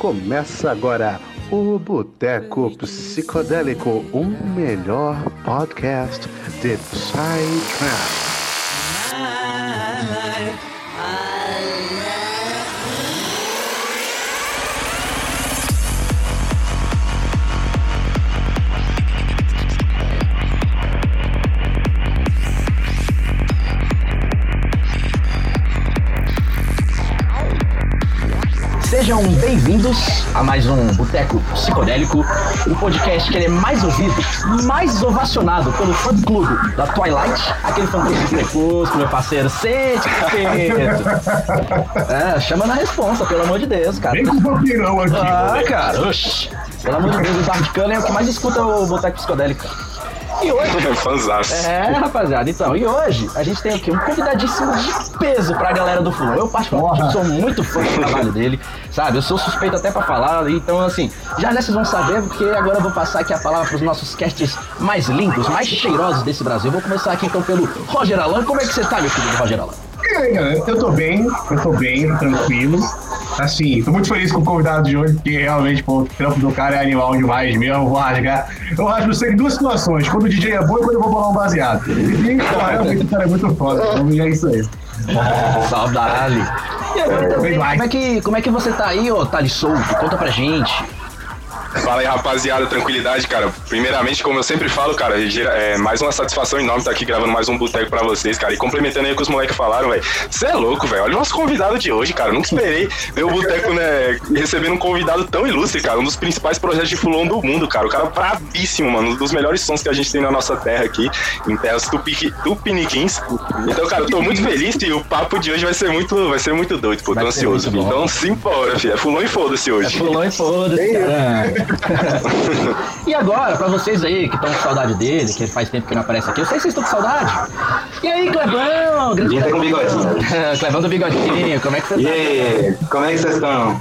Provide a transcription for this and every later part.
Começa agora o Boteco Psicodélico, o melhor podcast de Psytrance. Sejam bem-vindos a mais um Boteco Psicodélico, um podcast que ele é mais ouvido, mais ovacionado pelo fã do clube da Twilight, aquele fã do Crepúsculo, meu parceiro, sente Pedro. É, chama na responsa, pelo amor de Deus, cara. Vem com o vampirão aqui. Ah, cara, oxi. Pelo amor de Deus, o Cullen é o que mais escuta o Boteco Psicodélico. E hoje, Fanzaço. é, rapaziada, então, e hoje a gente tem aqui um convidadíssimo de peso pra galera do Fulano. Eu, particularmente, sou muito fã do trabalho dele, sabe? Eu sou suspeito até pra falar, então, assim, já já vocês vão saber, porque agora eu vou passar aqui a palavra pros nossos casts mais lindos, mais cheirosos desse Brasil. Vou começar aqui então pelo Roger Alan. Como é que você tá, meu querido Roger Alan? Eu tô bem, eu tô bem, tranquilo. Assim, tô muito feliz com o convidado de hoje, porque realmente, pô, o trampo do cara é animal demais mesmo. Vou rasgar. Eu rasgo você em duas situações: quando o DJ é bom e quando eu vou bolar um baseado. E, realmente o cara é muito foda. Então, é isso aí. Saudade. Como é, que, como é que você tá aí, ô Thales Souto? Conta pra gente. Fala aí, rapaziada, tranquilidade, cara. Primeiramente, como eu sempre falo, cara, é mais uma satisfação enorme estar aqui gravando mais um boteco pra vocês, cara. E complementando aí o que os moleques falaram, velho. Você é louco, velho. Olha o nosso convidado de hoje, cara. Nunca esperei ver o boteco, né, recebendo um convidado tão ilustre, cara. Um dos principais projetos de Fulon do mundo, cara. O cara brabíssimo, mano. Um dos melhores sons que a gente tem na nossa terra aqui, em terras tupi- tupiniquins. Então, cara, eu tô muito feliz e o papo de hoje vai ser muito, vai ser muito doido, pô. Tô ansioso. Então, simbora, filho. É Fulon e foda-se hoje. Fulão e foda-se, cara. e agora, pra vocês aí que estão com saudade dele, que faz tempo que não aparece aqui, eu sei que vocês estão com saudade. E aí, Clebão? Grande tá com bigodinho. Clebão do bigodinho, como é que você E tá? aí, como é que vocês estão?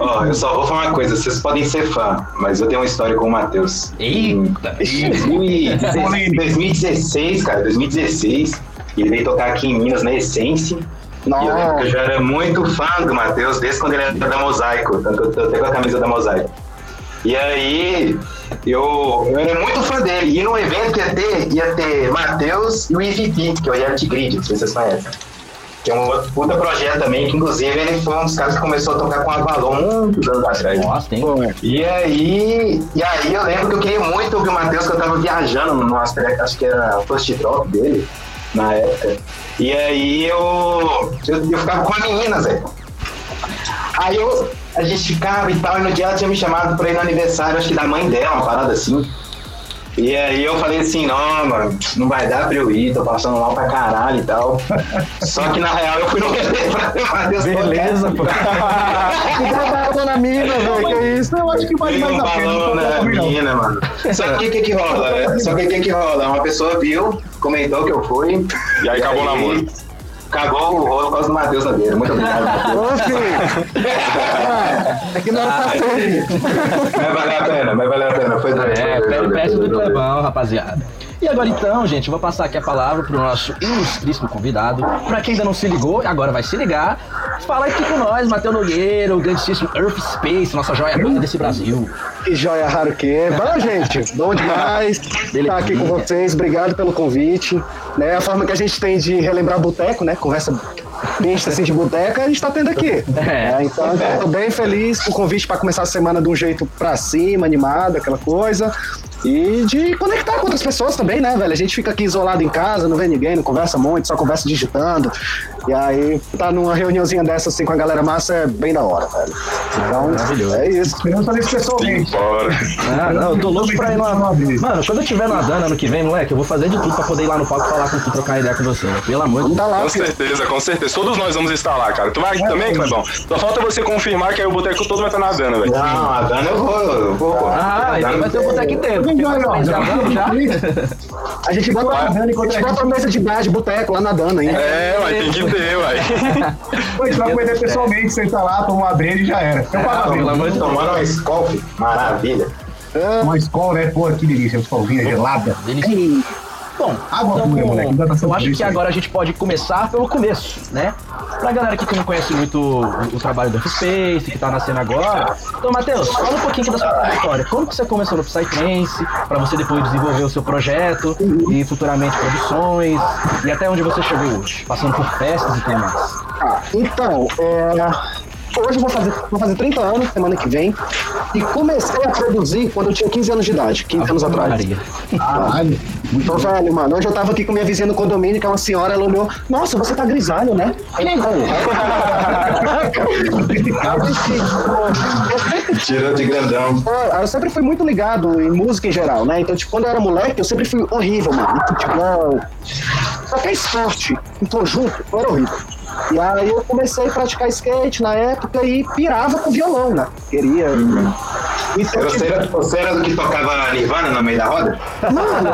Ó, eu só vou falar uma coisa, vocês podem ser fã, mas eu tenho uma história com o Matheus. Eita! Em 2016, cara, 2016, ele veio tocar aqui em Minas, na Essência. E eu lembro que eu já era muito fã do Matheus, desde quando ele era da Mosaico, tanto que eu tô até com a camisa da Mosaico. E aí, eu, eu era muito fã dele. E no evento que ia ter, ia ter Matheus e o EVP, que é o Reality Grid, não sei se vocês conhecem. Que é um outro puta projeto também, que inclusive ele foi um dos caras que começou a tocar com a Avalon muitos anos atrás. Nossa, tem. E aí, e aí eu lembro que eu queria muito ouvir o Matheus, que eu tava viajando numa, acho que era first drop dele, na época. E aí eu, eu, eu ficava com a menina, Zé. Aí eu, a gente ficava e tal, e no dia ela tinha me chamado pra ir no aniversário, acho que da mãe dela, uma parada assim. E aí eu falei assim, não, mano, não vai dar pra eu ir, tô passando mal pra caralho e tal. Só que na real eu fui no evento pra ver o Matheus Beleza, pô. Tá na mina, velho. Que isso? Eu acho que vale mais um a pena. na não. menina, mano. Só que o que que rola? né? Só que o que que rola? Uma pessoa viu, comentou que eu fui. E aí acabou o namoro. Cagou o rolo por causa do Matheus na beira. Muito obrigado. Matheus. É que não era pra ser. mas valeu a pena, mas valeu a pena. Foi doido. É, peripécia foi do. Clebão, rapaziada. E agora então, gente, eu vou passar aqui a palavra pro nosso ilustríssimo convidado. Pra quem ainda não se ligou, agora vai se ligar. Fala aqui com nós, Matheus Nogueira, o grandíssimo Earth Space, nossa joia linda desse Brasil. Que joia raro que é. Bom, gente, bom demais estar aqui com vocês. Obrigado pelo convite. Né, a forma que a gente tem de relembrar boteco, né? Conversa besta assim de boteca, a gente tá tendo aqui. É. É, então, tô bem feliz com o convite para começar a semana de um jeito pra cima, animado, aquela coisa. E de conectar com outras pessoas também, né, velho? A gente fica aqui isolado em casa, não vê ninguém, não conversa muito, só conversa digitando. E aí, tá numa reuniãozinha dessa assim com a galera massa é bem da hora, velho. Então, é isso. Esperamos fazer isso pessoalmente. Bora. Ah, não, eu tô louco pra ir numa. Mano, quando eu estiver nadando ano que vem, moleque, eu vou fazer de tudo pra poder ir lá no palco falar com tu, trocar ideia com você. né? Pelo amor de Deus. tá lá, Com filho. certeza, com certeza. Todos nós vamos estar lá, cara. Tu vai também, Clebão? Só falta você confirmar que aí o boteco todo vai estar nadando, velho. Não, a Dana eu vou, eu vou. Ah, A então Dana- vai ter o boteco inteiro. Vai, ó. já vamos já. A gente bota, a enquanto gente a bota uma mesa de bar de boteco lá nadando ainda. É, vai, tem que ter, vai. A gente vai conhecer pessoalmente, senta lá, toma uma breja e já era. Eu pago pelo amor de Deus. Tomando uma Skol, filho. maravilha. Uma escola, né? Pô, que delícia, uma escolvinha gelada. Delícia. Bom, então, eu acho que agora a gente pode começar pelo começo, né? Pra galera aqui que não conhece muito o, o trabalho do F-Space, que tá nascendo agora. Então, Matheus, fala um pouquinho da sua trajetória. Como que você começou no Psytrance, pra você depois desenvolver o seu projeto e futuramente produções, e até onde você chegou hoje, passando por festas e tudo mais. Ah, então, é, hoje eu vou fazer, vou fazer 30 anos, semana que vem. E comecei a produzir quando eu tinha 15 anos de idade, 15 anos atrás. Maria. Caralho. Então, velho, mano, hoje eu tava aqui com minha vizinha no condomínio, que é uma senhora, ela olhou, nossa, você tá grisalho, né? Eu sempre Tirou de grandão. Pô, eu sempre fui muito ligado em música em geral, né? Então, tipo, quando eu era moleque, eu sempre fui horrível, mano. Em futebol, qualquer esporte em conjunto, eu era horrível. E aí eu comecei a praticar skate na época e pirava com violão, né? Queria. Então, Você era, você era do que tocava Nirvana no meio da roda? Mano,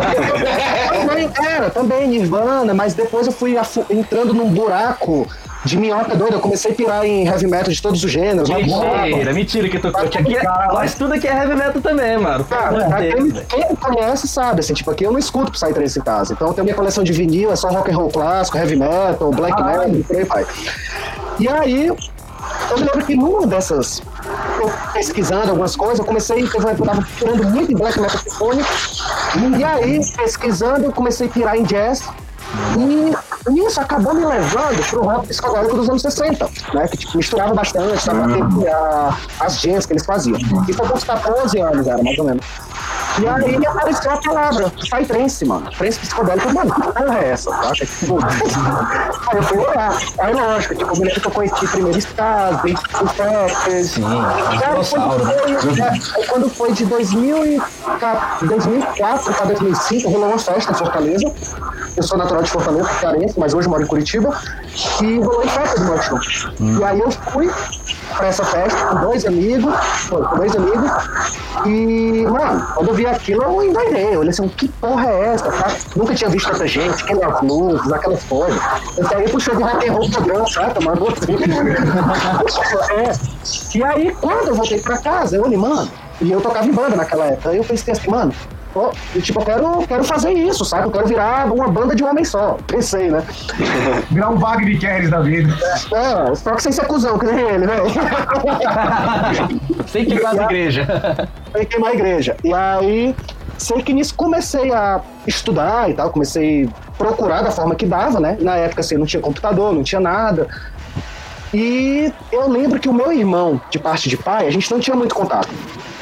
também era, também Nirvana, mas depois eu fui entrando num buraco de minhoca doida. Eu comecei a pirar em heavy metal de todos os gêneros. Mentira, mentira que tu curte. Aqui, é- nós tudo aqui é heavy metal também, mano. Cara, quem, quem conhece sabe, assim, tipo, aqui eu não escuto Psytrance em casa. Então eu tenho minha coleção de vinil, é só rock and roll clássico, heavy metal, black metal, vai. E aí, eu me lembro que numa dessas, pesquisando algumas coisas, eu comecei, eu tava pirando muito em black metal sinfônico, e aí, pesquisando, eu comecei a pirar em jazz, e nisso acabou me levando pro rock psicodélico dos anos 60, né? Que tipo, misturava bastante, sabe? A- as gens que eles faziam. Isso posso estar 11 anos, era mais ou menos. E aí apareceu a palavra, Psytrance, mano. Trance psicodélico, mano, que porra é essa? Tá? Tipo, aí eu fui olhar. Aí lógico, tipo, eu me lembro que eu conheci primeiro Stasi, o Peppers. Sim, aí, dinossauro, quando foi, é, aí quando foi de 2000 e ca- 2004 para 2005, rolou uma festa em Fortaleza. Eu sou natural de Fortaleza, cearense, mas hoje moro em Curitiba. E rolou em festa do Mushroom. E aí eu fui pra essa festa com dois amigos, com dois amigos. E, mano, quando eu vi aquilo, eu endoidei. Eu olhei assim, que porra é essa, tá? Nunca tinha visto tanta gente, aquelas luzes, aquelas coisas. Eu saí puxando de rock and roll saca? Mandou assim. é. E aí, quando eu voltei pra casa, eu olhei, mano, e eu tocava em banda naquela época. Aí eu pensei assim, mano, ó, eu, tipo, eu quero, quero fazer isso, sabe? Eu quero virar uma banda de um homem só. Pensei, né? Virar um Wagner Keres da vida. É, só que sem ser cuzão, que nem ele, velho. Sei que faz igreja. Foi queimar a igreja. E aí, sei que nisso comecei a estudar e tal, comecei a procurar da forma que dava, né? Na época, assim, não tinha computador, não tinha nada. E eu lembro que o meu irmão, de parte de pai, a gente não tinha muito contato.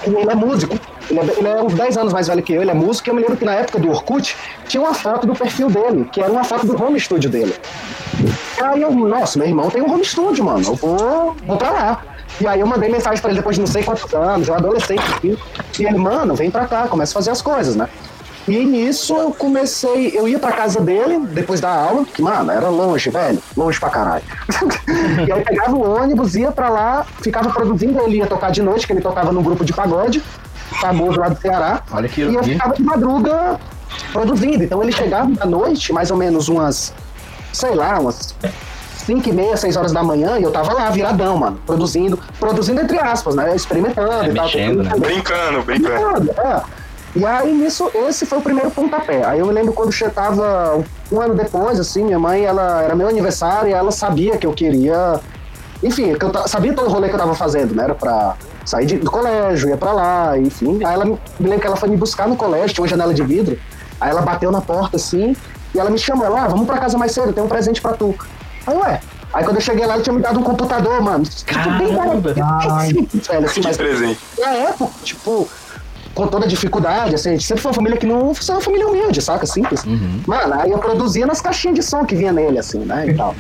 Ele é músico. Ele é, ele é uns 10 anos mais velho que eu, ele é músico. E eu me lembro que na época do Orkut tinha uma foto do perfil dele, que era uma foto do home studio dele. Aí eu, nossa, meu irmão tem um home studio, mano. Eu vou, vou pra lá. E aí eu mandei mensagem pra ele depois de não sei quantos anos, eu adolescente. assim. E ele, mano, vem pra cá, começa a fazer as coisas, né? E nisso eu comecei, eu ia pra casa dele, depois da aula, que, mano, era longe, velho, longe pra caralho. e aí pegava o ônibus, ia pra lá, ficava produzindo, ele ia tocar de noite, que ele tocava num grupo de pagode, famoso lá do Ceará. Olha que E eu ficava de madruga produzindo. Então ele chegava à noite, mais ou menos umas, sei lá, umas 5 e meia, 6 horas da manhã, e eu tava lá, viradão, mano, produzindo, produzindo entre aspas, né? Experimentando É, e tal. mexendo, né? Brincando, brincando. Brincando, é. E aí, nisso, esse foi o primeiro pontapé. Aí eu me lembro quando eu tava um ano depois, assim, minha mãe, ela era meu aniversário e ela sabia que eu queria. Enfim, que eu sabia todo o rolê que eu tava fazendo, né? Era pra sair de- do colégio, ia pra lá, enfim. Aí ela me lembro que ela foi me buscar no colégio, tinha uma janela de vidro. Aí ela bateu na porta assim, e ela me chamou, ela, ah, vamos pra casa mais cedo, tem um presente pra tu. Aí, ué. Aí quando eu cheguei lá, ele tinha me dado um computador, mano. Tipo, bem Caramba. bem simples, velho, assim, mas presente. na época, tipo, com toda a dificuldade, assim, a gente sempre foi uma família que não foi uma família humilde, saca? Simples. Mano, aí eu produzia nas caixinhas de som que vinha nele, assim, né? E tal.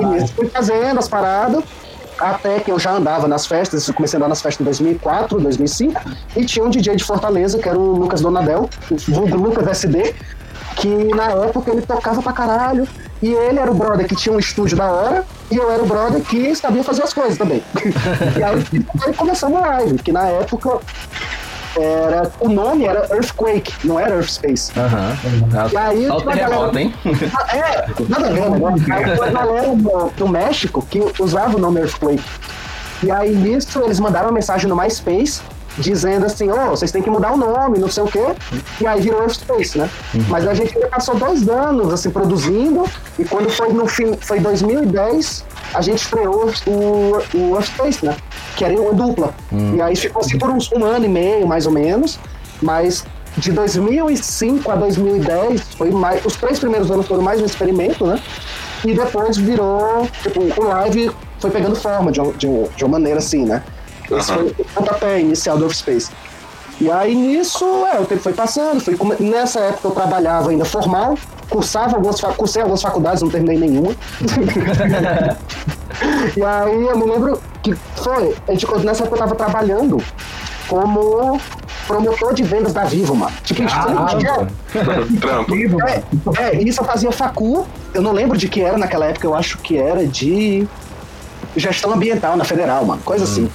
e nisso fui fazendo as paradas. Até que eu já andava nas festas, eu comecei a andar nas festas em 2004, 2005, e tinha um DJ de Fortaleza, que era o Lucas Donadel, o vulgo Lucas SD, que na época ele tocava pra caralho, e ele era o brother que tinha um estúdio da hora, e eu era o brother que sabia fazer as coisas também. e aí, aí começamos a live, que na época era, o nome era Earthquake, não era Earth Space. Aham. E aí, Só o tinha a galera- terremoto, hein? É, nada a ver, né? Tinha a galera do, do México que usava o nome Earthquake. E aí nisso eles mandaram uma mensagem no MySpace dizendo assim, ó, vocês têm que mudar o nome, não sei o quê. E aí virou Earthspace, né? Mas a gente passou dois anos assim produzindo e quando foi no fim, foi 2010, a gente estreou o, o Earthspace, né? Que era uma dupla. E aí ficou assim por uns um ano e meio, mais ou menos. Mas de 2005 a 2010, foi mais, os três primeiros anos foram mais um experimento, né? E depois virou, tipo, o live foi pegando forma de, de, de uma maneira assim, né? Esse foi o pontapé inicial do Space. E aí nisso, é, o tempo foi passando, come- nessa época eu trabalhava ainda formal, cursava algumas, cursei algumas faculdades, não terminei nenhuma. e aí eu me lembro que foi, a gente, nessa época eu tava trabalhando como promotor de vendas da Vivo, mano. Tipo, a gente tinha- Trampo. é, é, isso eu fazia facu, eu não lembro de que era naquela época, eu acho que era de gestão ambiental na federal, mano, coisa assim.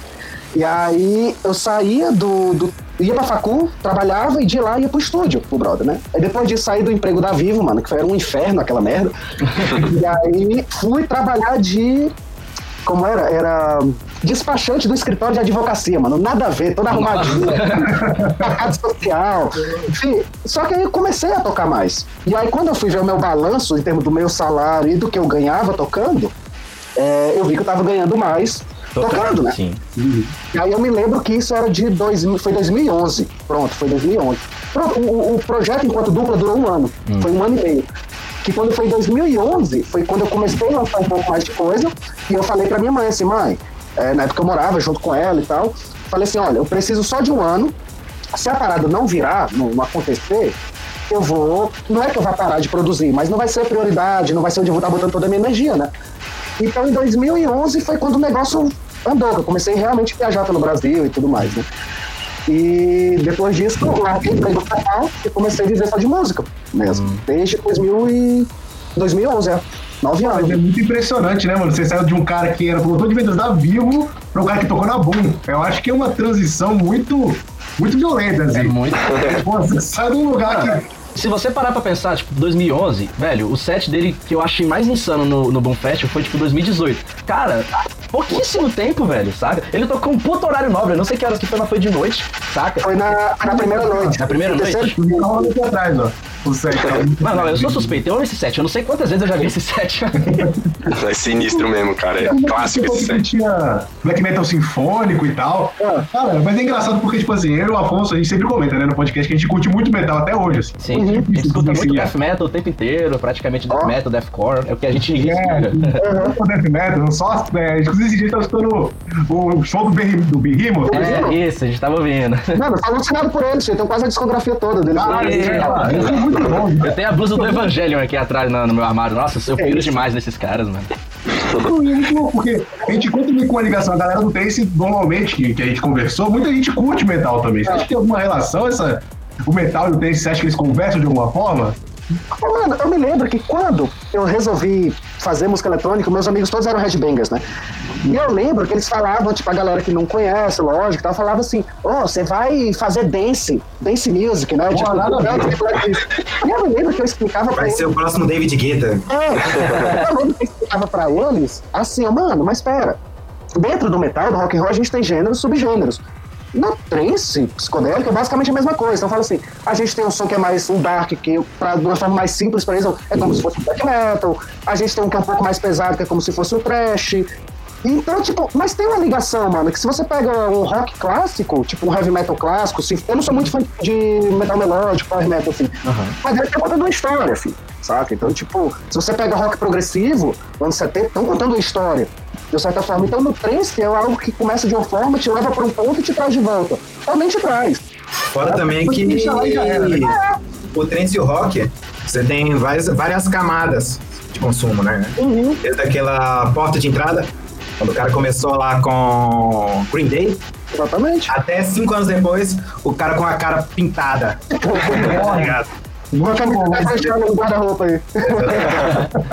E aí eu saía do, do- ia pra facu, trabalhava e de lá ia pro estúdio, pro brother, né? Aí depois de sair do emprego da Vivo, mano, que foi era um inferno aquela merda. e aí fui trabalhar de como era? Era despachante do escritório de advocacia, mano. Nada a ver, toda arrumadinha. Mercado social. Enfim, só que aí eu comecei a tocar mais. E aí, quando eu fui ver o meu balanço em termos do meu salário e do que eu ganhava tocando, é, eu vi que eu tava ganhando mais tocando, né? Sim. E aí eu me lembro que isso era de 2000, foi 2011. Pronto, foi 2011. Pronto, o, o projeto enquanto dupla durou um ano. Foi um ano e meio. Que quando foi em 2011, foi quando eu comecei a lançar um pouco mais de coisa. E eu falei pra minha mãe assim, mãe, é, na época eu morava junto com ela e tal. Falei assim, olha, eu preciso só de um ano. Se a parada não virar, não, não acontecer, eu vou. Não é que eu vá parar de produzir, mas não vai ser a prioridade, não vai ser onde eu vou estar botando toda a minha energia, né? Então em 2011 foi quando o negócio andou, eu comecei realmente a viajar pelo Brasil e tudo mais, né? E depois disso eu larguei o emprego total e comecei a viver só de música mesmo. Desde 2000 e... 2011, é. Nove Mas é anos. muito impressionante, né, mano? Você saiu de um cara que era promotor de vendas da Vivo pra um cara que tocou na Boom. Eu acho que é uma transição muito, muito violenta, assim. É muito. Pô, você sai de um lugar que. Se você parar pra pensar, tipo, 2011, velho, o set dele que eu achei mais insano no, no Boom Festival foi, tipo, 2018. Cara, pouquíssimo tempo, velho, sabe? Ele tocou um puto horário nobre, eu não sei que horas que foi, mas foi de noite, saca? Foi na, na primeira noite. Na primeira No noite? terceiro- tava aqui atrás, ó. O set. Não, não, eu sou suspeito, eu amo esse set, eu não sei quantas vezes eu já vi esse set. É sinistro mesmo, cara. É clássico esse set. tinha black metal sinfônico e tal. Ah. Cara, mas é engraçado porque, tipo assim, eu e o Afonso, a gente sempre comenta, né, no podcast, que a gente curte muito metal até hoje, assim. Sim, Uhum. a gente escuta muito é. death metal o tempo inteiro, praticamente death metal, deathcore, é o que a gente É, o Death Metal, só, é, inclusive esse dia tava escutando o, o show do, Behem- do Behemoth. É, isso, a gente tava ouvindo. Mano, eu tô alucinado por eles, eu tenho quase a discografia toda deles. Caralho, É. cara, isso é Eu tenho a blusa do Evangelion aqui atrás no, meu armário. Nossa, eu piro demais nesses caras, mano. Porque a gente conta muito com a ligação. A galera do Trace, normalmente, que, que a gente conversou, muita gente curte metal também. Você acha que tem alguma relação essa, o metal e o Trace? Você acha que eles conversam de alguma forma? Pô, Mano, eu me lembro que quando eu resolvi fazer música eletrônica, meus amigos todos eram headbangers, né? E eu lembro que eles falavam, tipo, a galera que não conhece, lógico, tal, falava assim, ô, você vai fazer dance, dance music, né? tipo, nada. E eu me lembro que eu explicava pra Vai eles. ser o próximo David Guetta. É, eu lembro que eu explicava pra eles assim, ó, mano, mas espera. Dentro do metal, do rock and roll, a gente tem gêneros e subgêneros. Na trance psicodélica é basicamente a mesma coisa. Então fala assim, a gente tem um som que é mais um dark, que pra, de uma forma mais simples para eles é como se fosse um black metal. A gente tem um que é um pouco mais pesado, que é como se fosse um trash. Então, tipo, mas tem uma ligação, mano, que se você pega um rock clássico, tipo um heavy metal clássico, assim, eu não sou muito fã de metal melódico, power metal, assim, mas ele tá contando uma história, filho, saca? Então, tipo, se você pega rock progressivo, anos 70, estão contando uma história, de certa forma. Então, no trance é algo que começa de uma forma, te leva para um ponto e te traz de volta. Também te traz. Fora também que era, né? o trance e o rock, você tem várias, várias camadas de consumo, né? Uhum. Desde aquela porta de entrada, quando o cara começou lá com Green Day, Exatamente. até cinco anos depois, o cara com a cara pintada. Ligado? Uma camiseta mas- fechada no guarda-roupa aí.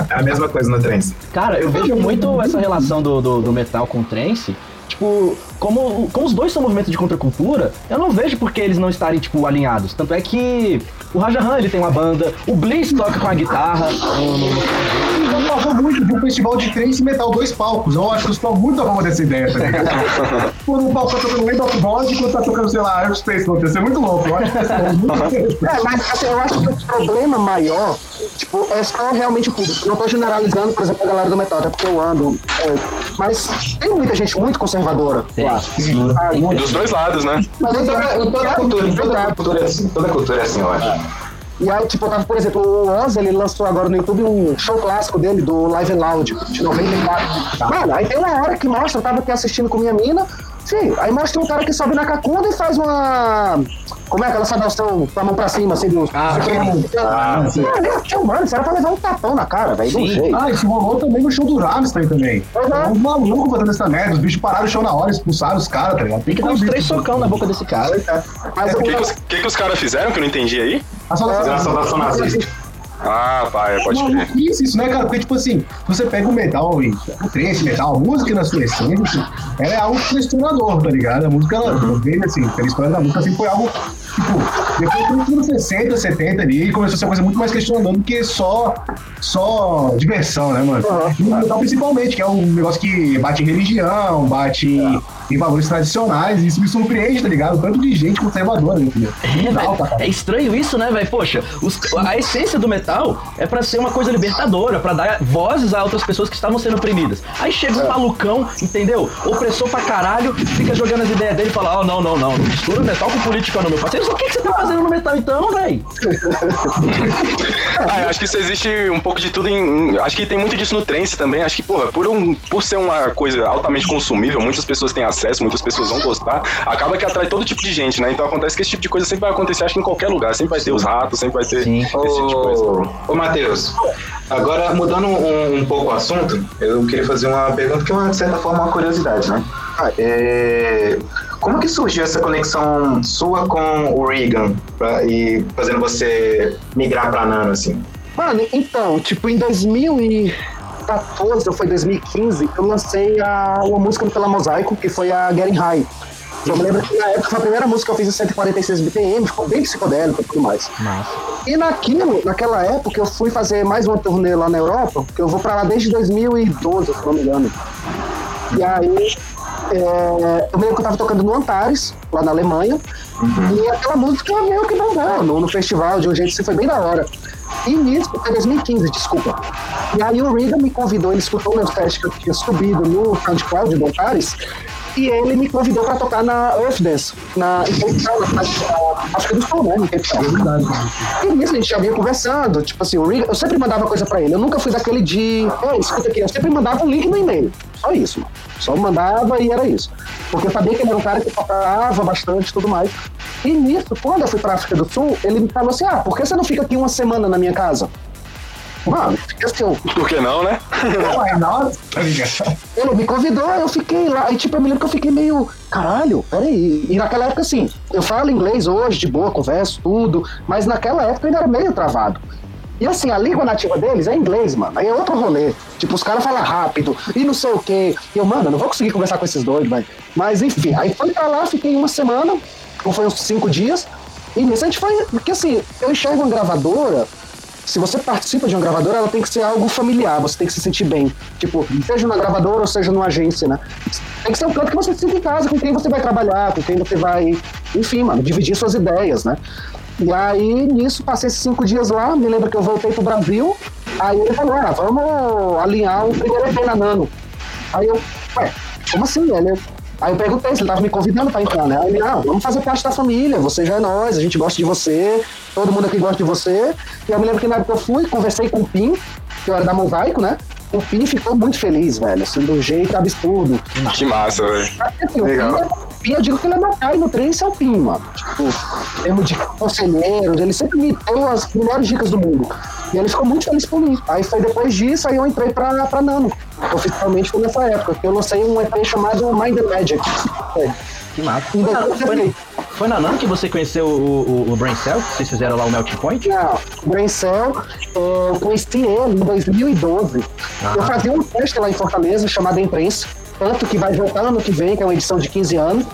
É a mesma coisa no trance. Cara, eu vejo muito essa relação do, do, do metal com o trance. Tipo, como, como os dois são movimentos de contracultura, eu não vejo por que eles não estarem, tipo, alinhados. Tanto é que o Rajahan, ele tem uma banda, o Bliss toca com a guitarra. Eu gosto muito de um festival de trance e metal, dois palcos. Eu acho que eu estou muito a favor dessa ideia, tá ligado? Quando o palco tá tocando Land of God e quando tá tocando, sei lá, Aerospace, vai ser muito louco. Eu acho que vai ser muito. É, mas assim, eu acho que o problema maior, tipo, é só realmente o público. Não tô generalizando, por exemplo, a galera do metal, até porque eu ando. é, mas tem muita gente muito conservadora lá. Ah, Dos dois lados, né? mas Em toda, em toda cultura, em toda cultura é assim. Toda cultura é assim, eu acho. E aí, tipo, tava, por exemplo, o Oz, ele lançou agora no YouTube um show clássico dele, do Live and Loud, de 94. Mano, aí tem uma hora que mostra, eu tava aqui assistindo com minha mina, sim, aí mostra um cara que sobe na cacunda e faz uma... Como é aquela saudação com a mão pra cima, assim, do... Ah, Ah, sim. mano, isso era pra levar um tapão na cara, velho, de um jeito. Ah, isso rolou também no show do Rammstein também. Uhum. Um maluco fazendo essa merda, os bichos pararam o show na hora, expulsaram os caras, tá ligado? Tem que dar uns um três socão na boca desse cara. Mas O que, que, o os, que que os caras fizeram que eu não entendi aí? A saudação- A saudação nazista. Ah, pai, pode crer. Maluquice isso, né, cara? Porque, tipo assim, você pega o metal e o trance, metal, a música na sua essência, ela é algo questionador, tá ligado? A música, ela, dele, assim, pela história da música, assim, foi algo, tipo, depois dos anos 60, 70 ali, começou a ser uma coisa muito mais questionadora do que só, só diversão, né, mano? E o metal, principalmente, que é um negócio que bate em religião, bate em, em valores tradicionais, e isso me surpreende, tá ligado? O Tanto de gente conservadora, entendeu? É, cara. é estranho isso, né, velho? Poxa, os- a essência do metal é pra ser uma coisa libertadora, pra dar vozes a outras pessoas que estavam sendo oprimidas. Aí chega um malucão, entendeu? Opressor pra caralho, fica jogando as ideias dele e fala: Ó, não, não, não, não mistura metal com política, não, meu parceiro. O que, que você tá fazendo no metal então, velho? Ah, acho que isso existe um pouco de tudo em. Acho que tem muito disso no trance também. Acho que, porra, por, um, por ser uma coisa altamente consumível, muitas pessoas têm acesso, muitas pessoas vão gostar, acaba que atrai todo tipo de gente, né? Então acontece que esse tipo de coisa sempre vai acontecer, acho que em qualquer lugar. Sempre vai ter os ratos, sempre vai ter Sim. esse tipo de coisa. Ô, ô Matheus, agora mudando um, um pouco o assunto, eu queria fazer uma pergunta que é, uma, de certa forma, uma curiosidade, né? Ah, é, Como que surgiu essa conexão sua com o Reagan pra- e fazendo você migrar pra Nano, assim? Mano, então, tipo, em 2014 ou foi 2015, eu lancei a, uma música pela Mosaico, que foi a Getting High. Eu me lembro que na época foi a primeira música que eu fiz em 146 BPM, ficou bem psicodélico e tudo mais. E naquilo, naquela época, eu fui fazer mais uma turnê lá na Europa, que eu vou pra lá desde 2012, se não me engano. E aí, é, eu meio que eu tava tocando no Antares, lá na Alemanha, e aquela música meio que bombou no, no festival, de um jeito assim, foi bem da hora. E nisso, foi 2015, desculpa. E aí o Reagan me convidou, ele escutou meus testes que eu tinha subido no SoundCloud do Antares, e ele me convidou pra tocar na Earth Dance, na, África do Sul, né, Town. E nisso a gente já vinha conversando, tipo assim, o Reagan, eu sempre mandava coisa pra ele, eu nunca fui daquele de, ei, escuta aqui, eu sempre mandava um link no e-mail, só isso, mano. Só mandava e era isso. Porque eu sabia que ele era um cara que tocava bastante e tudo mais. E nisso, quando eu fui pra África do Sul, ele me falou assim, ah, por que você não fica aqui uma semana na minha casa? Mano, fiquei assim, Por que não, né? Nossa, tá ligado? ele me convidou, eu fiquei lá. E tipo, eu me lembro que eu fiquei meio. Caralho, peraí. E naquela época, assim, eu falo inglês hoje, de boa, converso, tudo. Mas naquela época eu ainda era meio travado. E assim, a língua nativa deles é inglês, mano. Aí é outro rolê. Tipo, os caras falam rápido e não sei o quê. E eu, mano, não vou conseguir conversar com esses dois, velho. Mas enfim, aí fui pra lá, fiquei uma semana, ou foi uns cinco dias. E nisso a gente foi. Porque assim, eu enxergo uma gravadora se você participa de uma gravadora, ela tem que ser algo familiar, você tem que se sentir bem. Tipo, seja na gravadora ou seja numa agência, né? Tem que ser um canto que você se sinta em casa, com quem você vai trabalhar, com quem você vai, enfim, mano, dividir suas ideias, né? E aí, nisso, passei esses cinco dias lá, me lembro que eu voltei pro Brasil, aí ele falou, ah, vamos alinhar o primeiro EP na Nano. Aí eu, ué, como assim, velho? Aí eu perguntei se ele tava me convidando pra entrar, né? Aí ele, ah, vamos fazer parte da família, você já é nós, a gente gosta de você, todo mundo aqui gosta de você. E eu me lembro que na época eu fui, conversei com o Pim, que eu era da Mosaico, né? O Pim ficou muito feliz, velho, assim, do jeito absurdo. Que massa, velho. Assim, o Legal. Pim, eu digo que ele é meu pai no esse é o Pim, mano. Tipo, em termos de conselheiro, ele sempre me deu as melhores dicas do mundo. E ele ficou muito feliz por mim. Aí foi depois disso, aí eu entrei pra, pra Nano. Oficialmente foi nessa época, que eu lancei um EP chamado Mind the Magic. É. Que massa. Foi na, foi, foi na NAM que você conheceu o, o, o Brain Cell? Vocês fizeram lá o Melting Point? Não, o Brain Cell, é, eu conheci ele em 2012. Eu fazia um teste lá em Fortaleza chamado Imprensa. Tanto que vai voltar ano que vem, que é uma edição de 15 anos.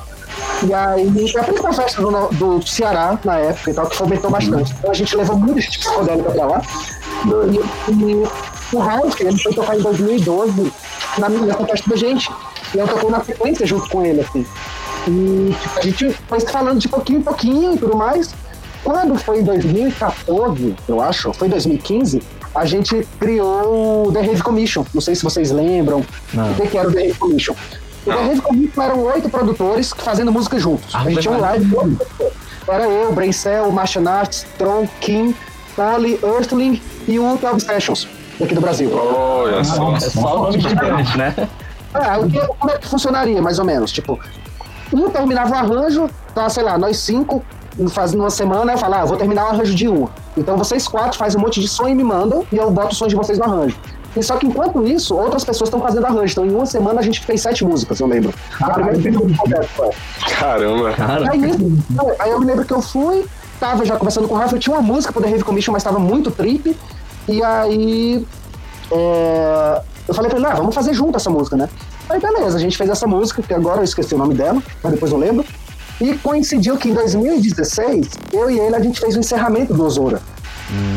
E aí, a principal festa do, do Ceará na época e tal, que fomentou bastante. Então a gente levou muito gente psicodélica pra lá. E, e o Ralph, ele foi tocar em 2012 na minha festa da gente. E eu tocou na sequência junto com ele, assim. E tipo, a gente foi falando de pouquinho em pouquinho e tudo mais. Quando foi em 2014, eu acho, foi 2015, a gente criou o The Rave Commission. Não sei se vocês lembram Não. o que que era o The Rave Commission. O The Rave Commission eram oito produtores fazendo música juntos. Ah, a gente tinha um live. Era eu, Braincel, Martian Arts, Tron, Kim, Polly, Earthling e o 12 Sessions, daqui do Brasil. Olha só. É só o nome gigante, né? É, o que- como é que funcionaria, mais ou menos? Tipo, um terminava o arranjo, tá, sei lá, nós cinco, faz uma semana, eu falo, ah, eu vou terminar o arranjo de um. Então vocês quatro fazem um monte de som e me mandam, e eu boto os sons de vocês no arranjo. E só que enquanto isso, outras pessoas estão fazendo arranjo. Então em uma semana a gente fez sete músicas, eu lembro. A primeira projeto. Caramba. Cara, Aí, aí eu me lembro que eu fui, tava já conversando com o Rafa, eu tinha uma música pro The Rave Commission, mas tava muito trip. E aí é, eu falei pra ele, ah, vamos fazer junto essa música, né? Aí beleza, a gente fez essa música, que agora eu esqueci o nome dela, mas depois eu lembro. E coincidiu que em 2016, eu e ele, a gente fez o encerramento do Osora.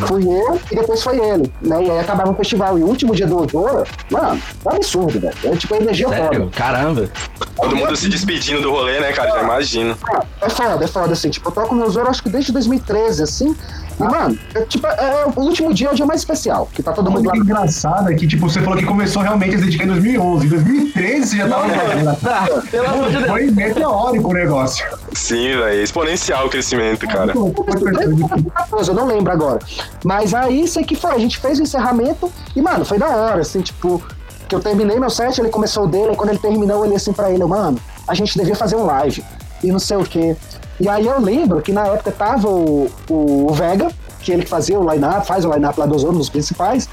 Fui eu e depois foi ele, né? E aí acabava o festival. E o último dia do Osora, mano, é um absurdo, velho. É tipo a energia sério? foda. Caramba. Todo mundo se despedindo do rolê, né, cara? Já imagino. É foda, é foda, assim. Tipo, eu toco no Zoro acho que desde 2013, assim. E, mano, é, tipo, é, é, o último dia é o dia mais especial, que tá todo mundo lá. engraçado é que, tipo, você falou que começou realmente a se dedicar em 2011. Em 2013 você já tava fazendo. Tá, pelo amor de Deus. Foi meteórico o negócio. Sim, velho. Exponencial o crescimento, cara. Pô, foi perfeito. 14, eu não lembro agora. Mas aí, sei que foi, a gente fez o encerramento e, mano, foi da hora, assim, tipo, que eu terminei meu set, ele começou o dele, e quando ele terminou, eu olhei assim pra ele, mano, a gente devia fazer um live, e não sei o quê. E aí eu lembro que na época tava o, o Vega, que ele fazia o line-up, faz o line-up lá dos outros, dos principais,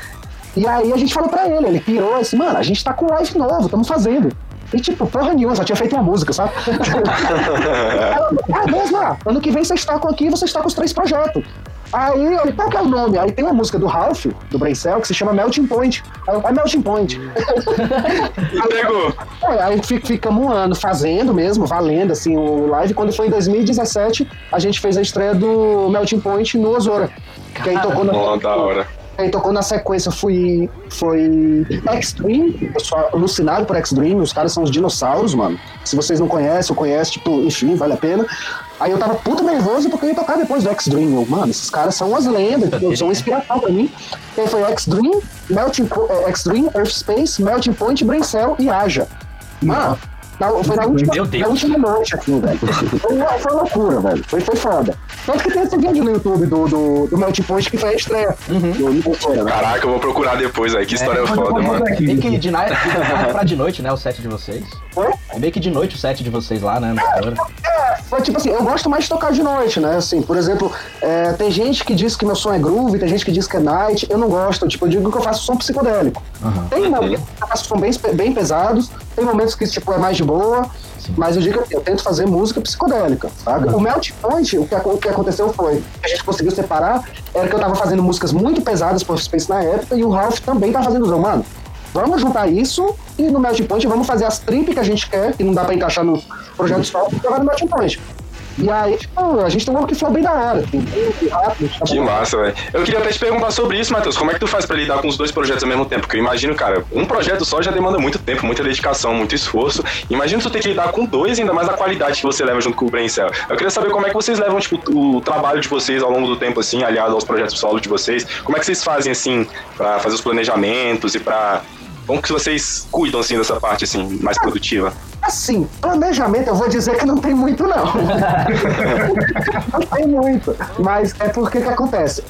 e aí a gente falou pra ele, ele pirou assim, mano, a gente tá com live novo, estamos fazendo. E tipo, porra nenhuma, só tinha feito uma música, sabe? ah, mesmo, ah, ano que vem vocês tocam aqui e vocês tocam os três projetos. Aí, ele, qual que é o nome? Aí tem uma música do Ralph, do Braincel, que se chama Melting Point. Aí eu, é Melting Point. E pegou. É, aí fi- ficamos um ano fazendo mesmo, valendo, assim, o live. Quando foi em 2017, a gente fez a estreia do Melting Point no Osora. Quem tocou na, Ó, da hora. Quem tocou na sequência foi, foi X-Dream, eu sou alucinado por X-Dream, os caras são os dinossauros, mano. Se vocês não conhecem, ou conhecem, tipo, enfim, vale a pena. Aí eu tava puto nervoso porque eu ia tocar depois do X-Dream. Mano, esses caras são umas lendas, são inspiração pra mim. E aí foi X-Dream, Melting eh, X-Dream, Earth Space, Melting Point, Braincell e Aja. Mano, na- foi na última, Meu Deus. na última noite aqui, velho. Foi, uma- foi loucura, velho. Foi, foi foda. Tanto que tem esse vídeo no YouTube do, do, do Point que foi a estreia. Do, do, do, né? Caraca, eu vou procurar depois aí. Que história foda, mano. É meio que de night, pra de noite, né? O set de vocês. É meio que de noite o set de vocês lá, né? Na hora. Foi tipo assim, eu gosto mais de tocar de noite, né? Assim, por exemplo, é, tem gente que diz que meu som é groove, tem gente que diz que é night. Eu não gosto. Tipo, eu digo que eu faço som psicodélico. Tem momentos que eu faço som bem, bem pesados, tem momentos que tipo, é mais de boa. Mas eu digo que eu tento fazer música psicodélica, sabe? O Melt Point, o que, o que aconteceu foi, a gente conseguiu separar, era que eu tava fazendo músicas muito pesadas pro Space na época, e o Ralph também tava fazendo som. Mano, vamos juntar isso, e no Melt Point vamos fazer as trip que a gente quer, que não dá pra encaixar no projeto só, jogar no Melt Point. E aí, tipo, a gente tem um workflow bem da hora, assim, bem rápido. tá Que massa, velho. Eu queria até te perguntar sobre isso, Matheus. Como é que tu faz pra lidar com os dois projetos ao mesmo tempo? Porque eu imagino, cara, um projeto só já demanda muito tempo, muita dedicação, muito esforço. Imagina tu ter que lidar com dois, ainda mais na qualidade que você leva junto com o Braincell. Eu queria saber como é que vocês levam, tipo, o trabalho de vocês ao longo do tempo, assim, aliado aos projetos solo de vocês. Como é que vocês fazem, assim, pra fazer os planejamentos e pra... Como que vocês cuidam, assim, dessa parte, assim, mais produtiva? Assim, planejamento eu vou dizer que não tem muito, não. não tem muito. Mas é porque que acontece?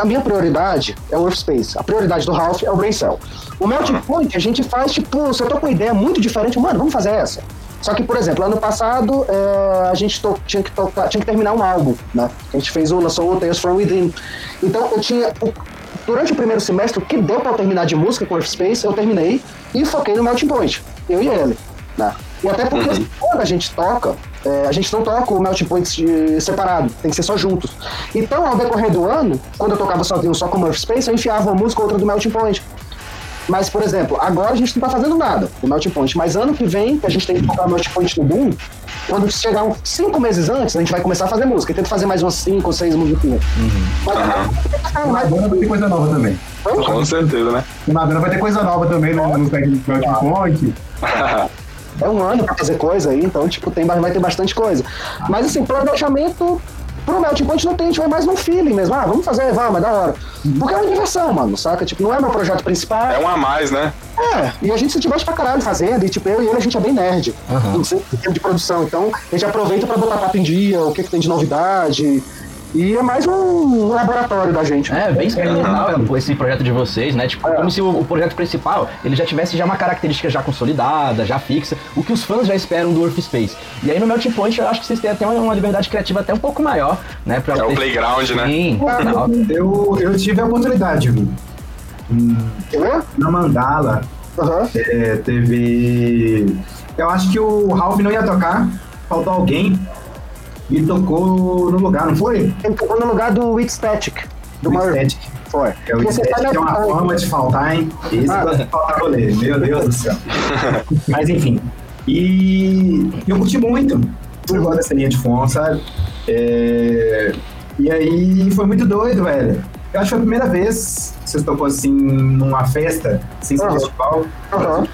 A minha prioridade é o Workspace. A prioridade do Ralph é o Braincell. O Melting Point a gente faz, tipo, se eu tô com uma ideia muito diferente, mano, vamos fazer essa. Só que, por exemplo, ano passado é, a gente to- tinha, que tocar, tinha que terminar um álbum, né? A gente fez o, lançou o Tales from Within. Então eu tinha. o- durante o primeiro semestre, o que deu pra eu terminar de música com o Earthspace, eu terminei e foquei no Melting Point. Eu e ele. Né? E até porque quando a gente toca, é, a gente não toca o Melting Point de- separado, tem que ser só juntos. Então, ao decorrer do ano, quando eu tocava sozinho só com o Earthspace, eu enfiava uma música ou outra do Melting Point. Mas, por exemplo, agora a gente não tá fazendo nada, o Melting Point. Mas ano que vem, que a gente tem que tocar o Melting Point no Boom, quando chegar uns cinco meses antes, a gente vai começar a fazer música. Tenta fazer mais umas cinco ou seis musiquinhas. Mas, ah, mas- Madonna vai ter coisa nova também. Com certeza, né? Madonna vai ter coisa nova também no, no técnico do Melting Point. é um ano pra fazer coisa aí, então, tipo, tem, vai ter bastante coisa. Mas, assim, planejamento pro Melting Point não tem, a gente vai mais num feeling mesmo. Ah, vamos fazer, vamos, é da hora. Porque é uma diversão, mano, saca? Tipo, não é meu projeto principal. É um a mais, né? É, e a gente se diverte pra caralho fazendo, e tipo, eu e ele a gente é bem nerd em termos de produção, então a gente aproveita pra botar papo em dia, o que, que tem de novidade, e é mais um laboratório da gente. É, bem experimental esse projeto de vocês, né? Tipo, como se o, o projeto principal ele já tivesse já uma característica já consolidada, já fixa, o que os fãs já esperam do Earth Space. E aí no Melting Point eu acho que vocês têm até uma, uma liberdade criativa até um pouco maior, né? Pra É o ter- playground, né? Sim. Eu, eu tive a oportunidade, viu? Ver? Na Mandala, Aham. é, teve. Eu acho que o Ralph não ia tocar, faltou alguém e tocou no lugar, não foi? Ele tocou no lugar do With Static, do O Murphy. Static. Foi. É o você tá que é uma na- forma de faltar, hein? Esse Ah. gosta de faltar rolê, meu Deus do céu. Mas enfim. E eu curti muito. Eu gosto dessa linha de som, sabe? É, E aí foi muito doido, velho. Eu acho que foi a primeira vez que vocês tocou assim numa festa, sem ser Aham. festival. Aham.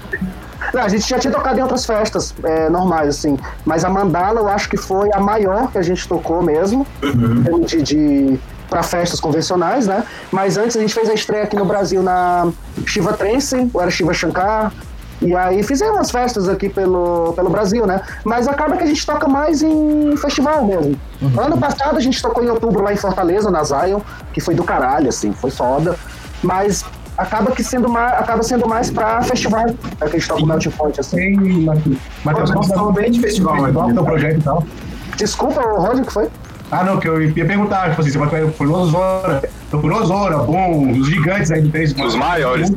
Não, a gente já tinha tocado em outras festas é, normais, assim. Mas a Mandala eu acho que foi a maior que a gente tocou mesmo. termos De, de, para festas convencionais, né? Mas antes a gente fez a estreia aqui no Brasil na Shiva Trance, ou era Shiva Shankar. E aí fizemos umas festas aqui pelo, pelo Brasil, né? Mas acaba que a gente toca mais em festival mesmo. Ano passado a gente tocou em outubro lá em Fortaleza, na Zion, que foi do caralho, assim, foi foda. Mas acaba que sendo mais, acaba sendo mais pra festival, é que a gente toca o Melting Point, assim. Tem, Matheus, Nós estamos bem de festival, qual que é o né? projeto e tal? Desculpa, Roger, o que foi? Ah, não, que eu ia perguntar, tipo assim, você vai por Nosora, tô por Nosora, bom, os gigantes aí do três. Os maiores.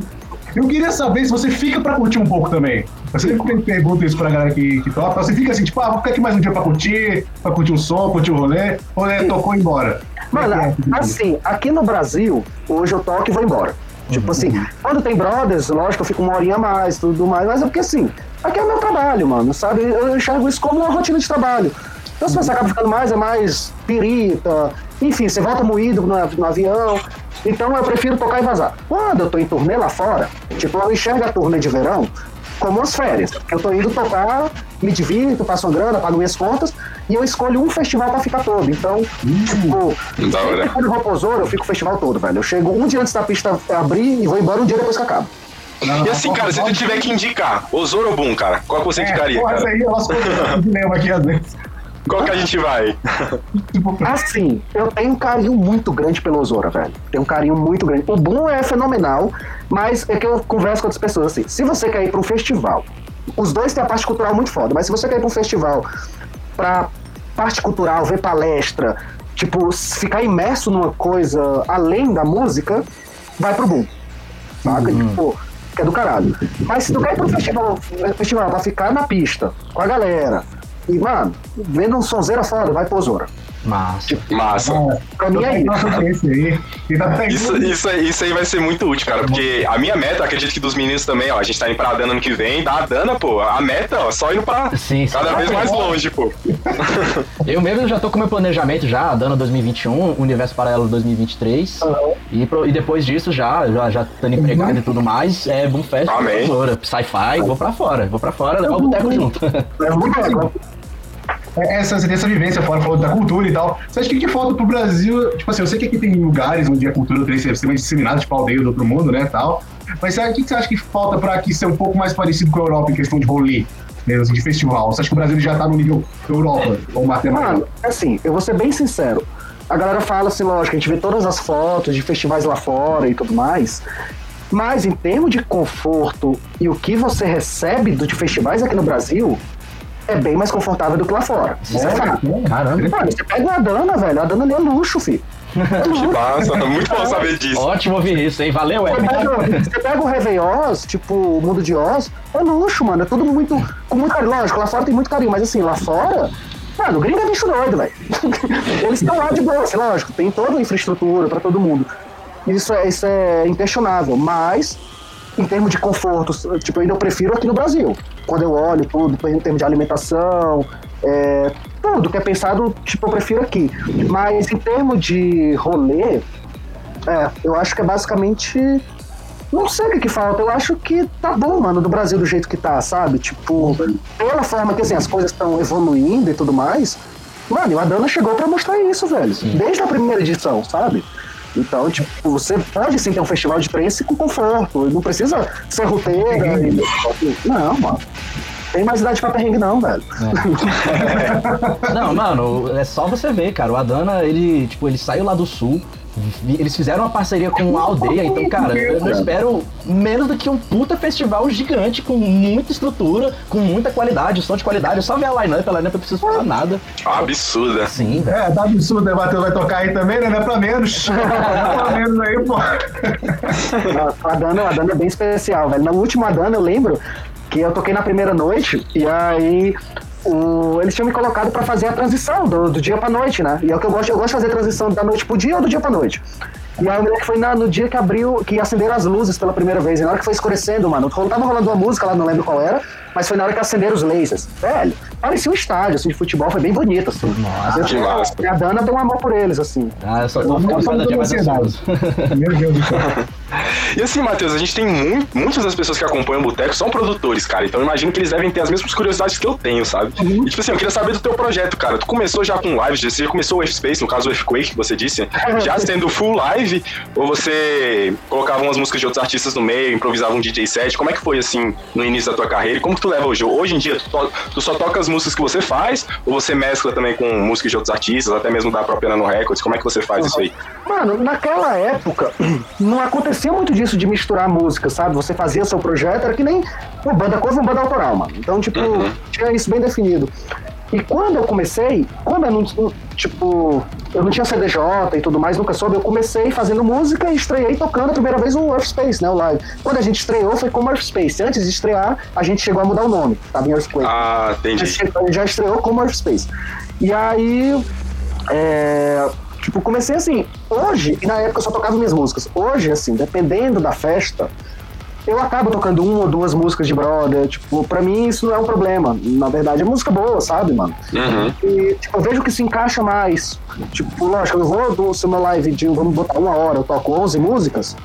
Eu queria saber se você fica pra curtir um pouco também. Eu sempre pergunto isso pra galera que, que toca. Você fica assim, tipo, ah, vou ficar aqui mais um dia pra curtir, pra curtir um som, curtir o rolê, ou é, tocou e embora? Mano, Como é é? assim, aqui no Brasil, hoje eu toco e vou embora. Tipo assim, quando tem brothers, lógico, eu fico uma horinha a mais, tudo mais, mas é porque assim, aqui é meu trabalho, mano, sabe? Eu enxergo isso como uma rotina de trabalho. Então se você acaba ficando mais, é mais pirita, enfim, você volta moído no, no avião. Então eu prefiro tocar e vazar. Quando eu tô em turnê lá fora, tipo, eu enxergo a turnê de verão como as férias. Eu tô indo tocar, me divirto, passo uma grana, pago minhas contas, e eu escolho um festival pra ficar todo. Então, tipo, Da hora. sempre quando eu vou pro Zoro, eu fico o festival todo, velho. Eu chego um dia antes da pista abrir e vou embora um dia depois que acaba. E assim, cara, se tu tiver que indicar, o Zoro ou Boom, cara, qual que você É, indicaria, porra, essa cara? aí é umas coisas que eu lembro aqui às vezes. Qual que a gente vai? Tipo, Assim, eu tenho um carinho muito grande pelo Ozora, velho. Tenho um carinho muito grande. O Boom é fenomenal, mas é que eu converso com outras pessoas assim. Se você quer ir pra um festival, os dois têm a parte cultural muito foda, mas se você quer ir pra um festival pra parte cultural, ver palestra, tipo, ficar imerso numa coisa além da música, vai pro Boom. Saca? Tipo, que é do caralho. Mas se tu quer ir pro festival, festival pra ficar na pista, com a galera, e, mano, vendo um sonzeira foda, vai pro Zora. Massa. Massa. Pra mim é isso. Tá pegando- Isso, isso, aí- isso aí vai ser muito útil, cara, porque a minha meta, acredito que dos meninos também, ó, a gente tá indo pra Dana ano que vem, da Dana, pô, a meta, ó, só indo pra Sim, sim. cada vez mais longe, pô. Eu mesmo já tô com meu planejamento já, Dana 2021, Universo Paralelo 2023. E, pro- e depois disso, já, já, já estando empregado e tudo mais, é Boom Fest, Amém. Sci-Fi, vou pra fora, vou pra fora, levar o boteco junto. É muito legal. Essa, essa vivência fora, falando da cultura e tal. Você acha que que falta pro Brasil? Tipo assim, eu sei que aqui tem lugares onde a cultura tem ser mais disseminada, tipo aldeia do outro mundo, né, tal. Mas sabe, o que você acha que falta pra aqui ser um pouco mais parecido com a Europa em questão de rolê, assim, de festival? Você acha que o Brasil já tá no nível Europa, ou matemática? Mano, assim, eu vou ser bem sincero. A galera fala assim, lógico, a gente vê todas as fotos de festivais lá fora e tudo mais. Mas em termos de conforto e o que você recebe de festivais aqui no Brasil, é bem mais confortável do que lá fora. Isso é fato. Caramba. Mano, você pega uma Dana, velho. A Dana ali é luxo, filho. É Que massa, muito bom saber disso. Ótimo ouvir isso, hein? Valeu, Ed. você pega o Réveillon, tipo, o Mundo de Oz, é luxo, mano. É tudo muito. Com muito carinho. Lógico, lá fora tem muito carinho, mas assim, lá fora. Mano, o gringo é bicho doido, velho. Eles estão lá de boa, assim, lógico, tem toda a infraestrutura pra todo mundo. Isso é, isso é inquestionável, mas em termos de conforto, tipo, ainda eu prefiro aqui no Brasil. Quando eu olho tudo, em termos de alimentação, é, tudo que é pensado, tipo, eu prefiro aqui. Mas em termos de rolê, é, eu acho que é basicamente. Não sei o que, que falta, eu acho que tá bom, mano, do Brasil do jeito que tá, sabe? Tipo, pela forma que assim, as coisas estão evoluindo e tudo mais. Mano, e o Adana chegou pra mostrar isso, velho. Desde a primeira edição, sabe? Então, tipo, você pode sim ter um festival de trance com conforto. Não precisa ser roteira. e- Não, mano. Tem mais idade pra perrengue, não, velho. Não, mano, é só você ver, cara. O Adana, ele, tipo, ele saiu lá do sul. Eles fizeram uma parceria com a aldeia, então, cara, eu não espero menos do que um puta festival gigante com muita estrutura, com muita qualidade, som de qualidade. É só ver a line-up, a line-up eu preciso falar nada. Absurda. Sim, velho. É, tá absurdo, o Matheus vai tocar aí também, né? Não é pra menos. Não é pra menos aí, pô. A Adana, a Adana é bem especial, velho. No último Adana eu lembro que eu toquei na primeira noite e aí o- eles tinham me colocado pra fazer a transição do, do dia pra noite, né? E é o que eu gosto, eu gosto de fazer transição da noite pro dia ou do dia pra noite. E aí eu lembro que foi na- no dia que abriu, que acenderam as luzes pela primeira vez. E na hora que foi escurecendo, mano, tava rolando uma música lá, não lembro qual era, mas foi na hora que acenderam os lasers. Velho, parecia um estádio, assim, de futebol, foi bem bonito, assim. Nossa, que massa. E a Dana tem um amor por eles, assim. Ah, eu só tô ficando mais ansioso. Meu Deus do céu. E assim, Matheus, a gente tem mu- muitas das pessoas que acompanham o Boteco são produtores, cara. Então eu imagino que eles devem ter as mesmas curiosidades que eu tenho, sabe? Uhum. E tipo assim, eu queria saber do teu projeto, cara. Tu começou já com lives, você já começou o F-Space, no caso o F-Quake, que você disse, já sendo full live, ou você colocava umas músicas de outros artistas no meio, improvisava um DJ set? Como é que foi, assim, no início da tua carreira? E como que tu leva hoje? Hoje em dia, tu, to- tu só toca as músicas que você faz, ou você mescla também com músicas de outros artistas, até mesmo da própria Nano Records? Como é que você faz isso aí? Mano, naquela época, não acontecia muito disso de misturar música, sabe? Você fazia seu projeto, era que nem uma banda cover, uma banda autoral, mano. Então, tipo, Uhum. tinha isso bem definido. E quando eu comecei, como eu não, tipo, eu não tinha CDJ e tudo mais, nunca soube, eu comecei fazendo música e estreiei tocando a primeira vez o Earth Space, né, o live. Quando a gente estreou foi como Earth Space. Antes de estrear, a gente chegou a mudar o nome, tava em Earthquake. Ah, entendi. Ele já estreou como Earth Space. E aí, é, tipo, comecei assim. Hoje, e na época eu só tocava minhas músicas. Hoje, assim, dependendo da festa, eu acabo tocando uma ou duas músicas de brother. Tipo, pra mim isso não é um problema. Na verdade, é música boa, sabe, mano? Uhum. E, tipo, eu vejo que se encaixa mais. Tipo, lógico, eu vou do se meu live de, vamos botar uma hora, eu toco 11 músicas.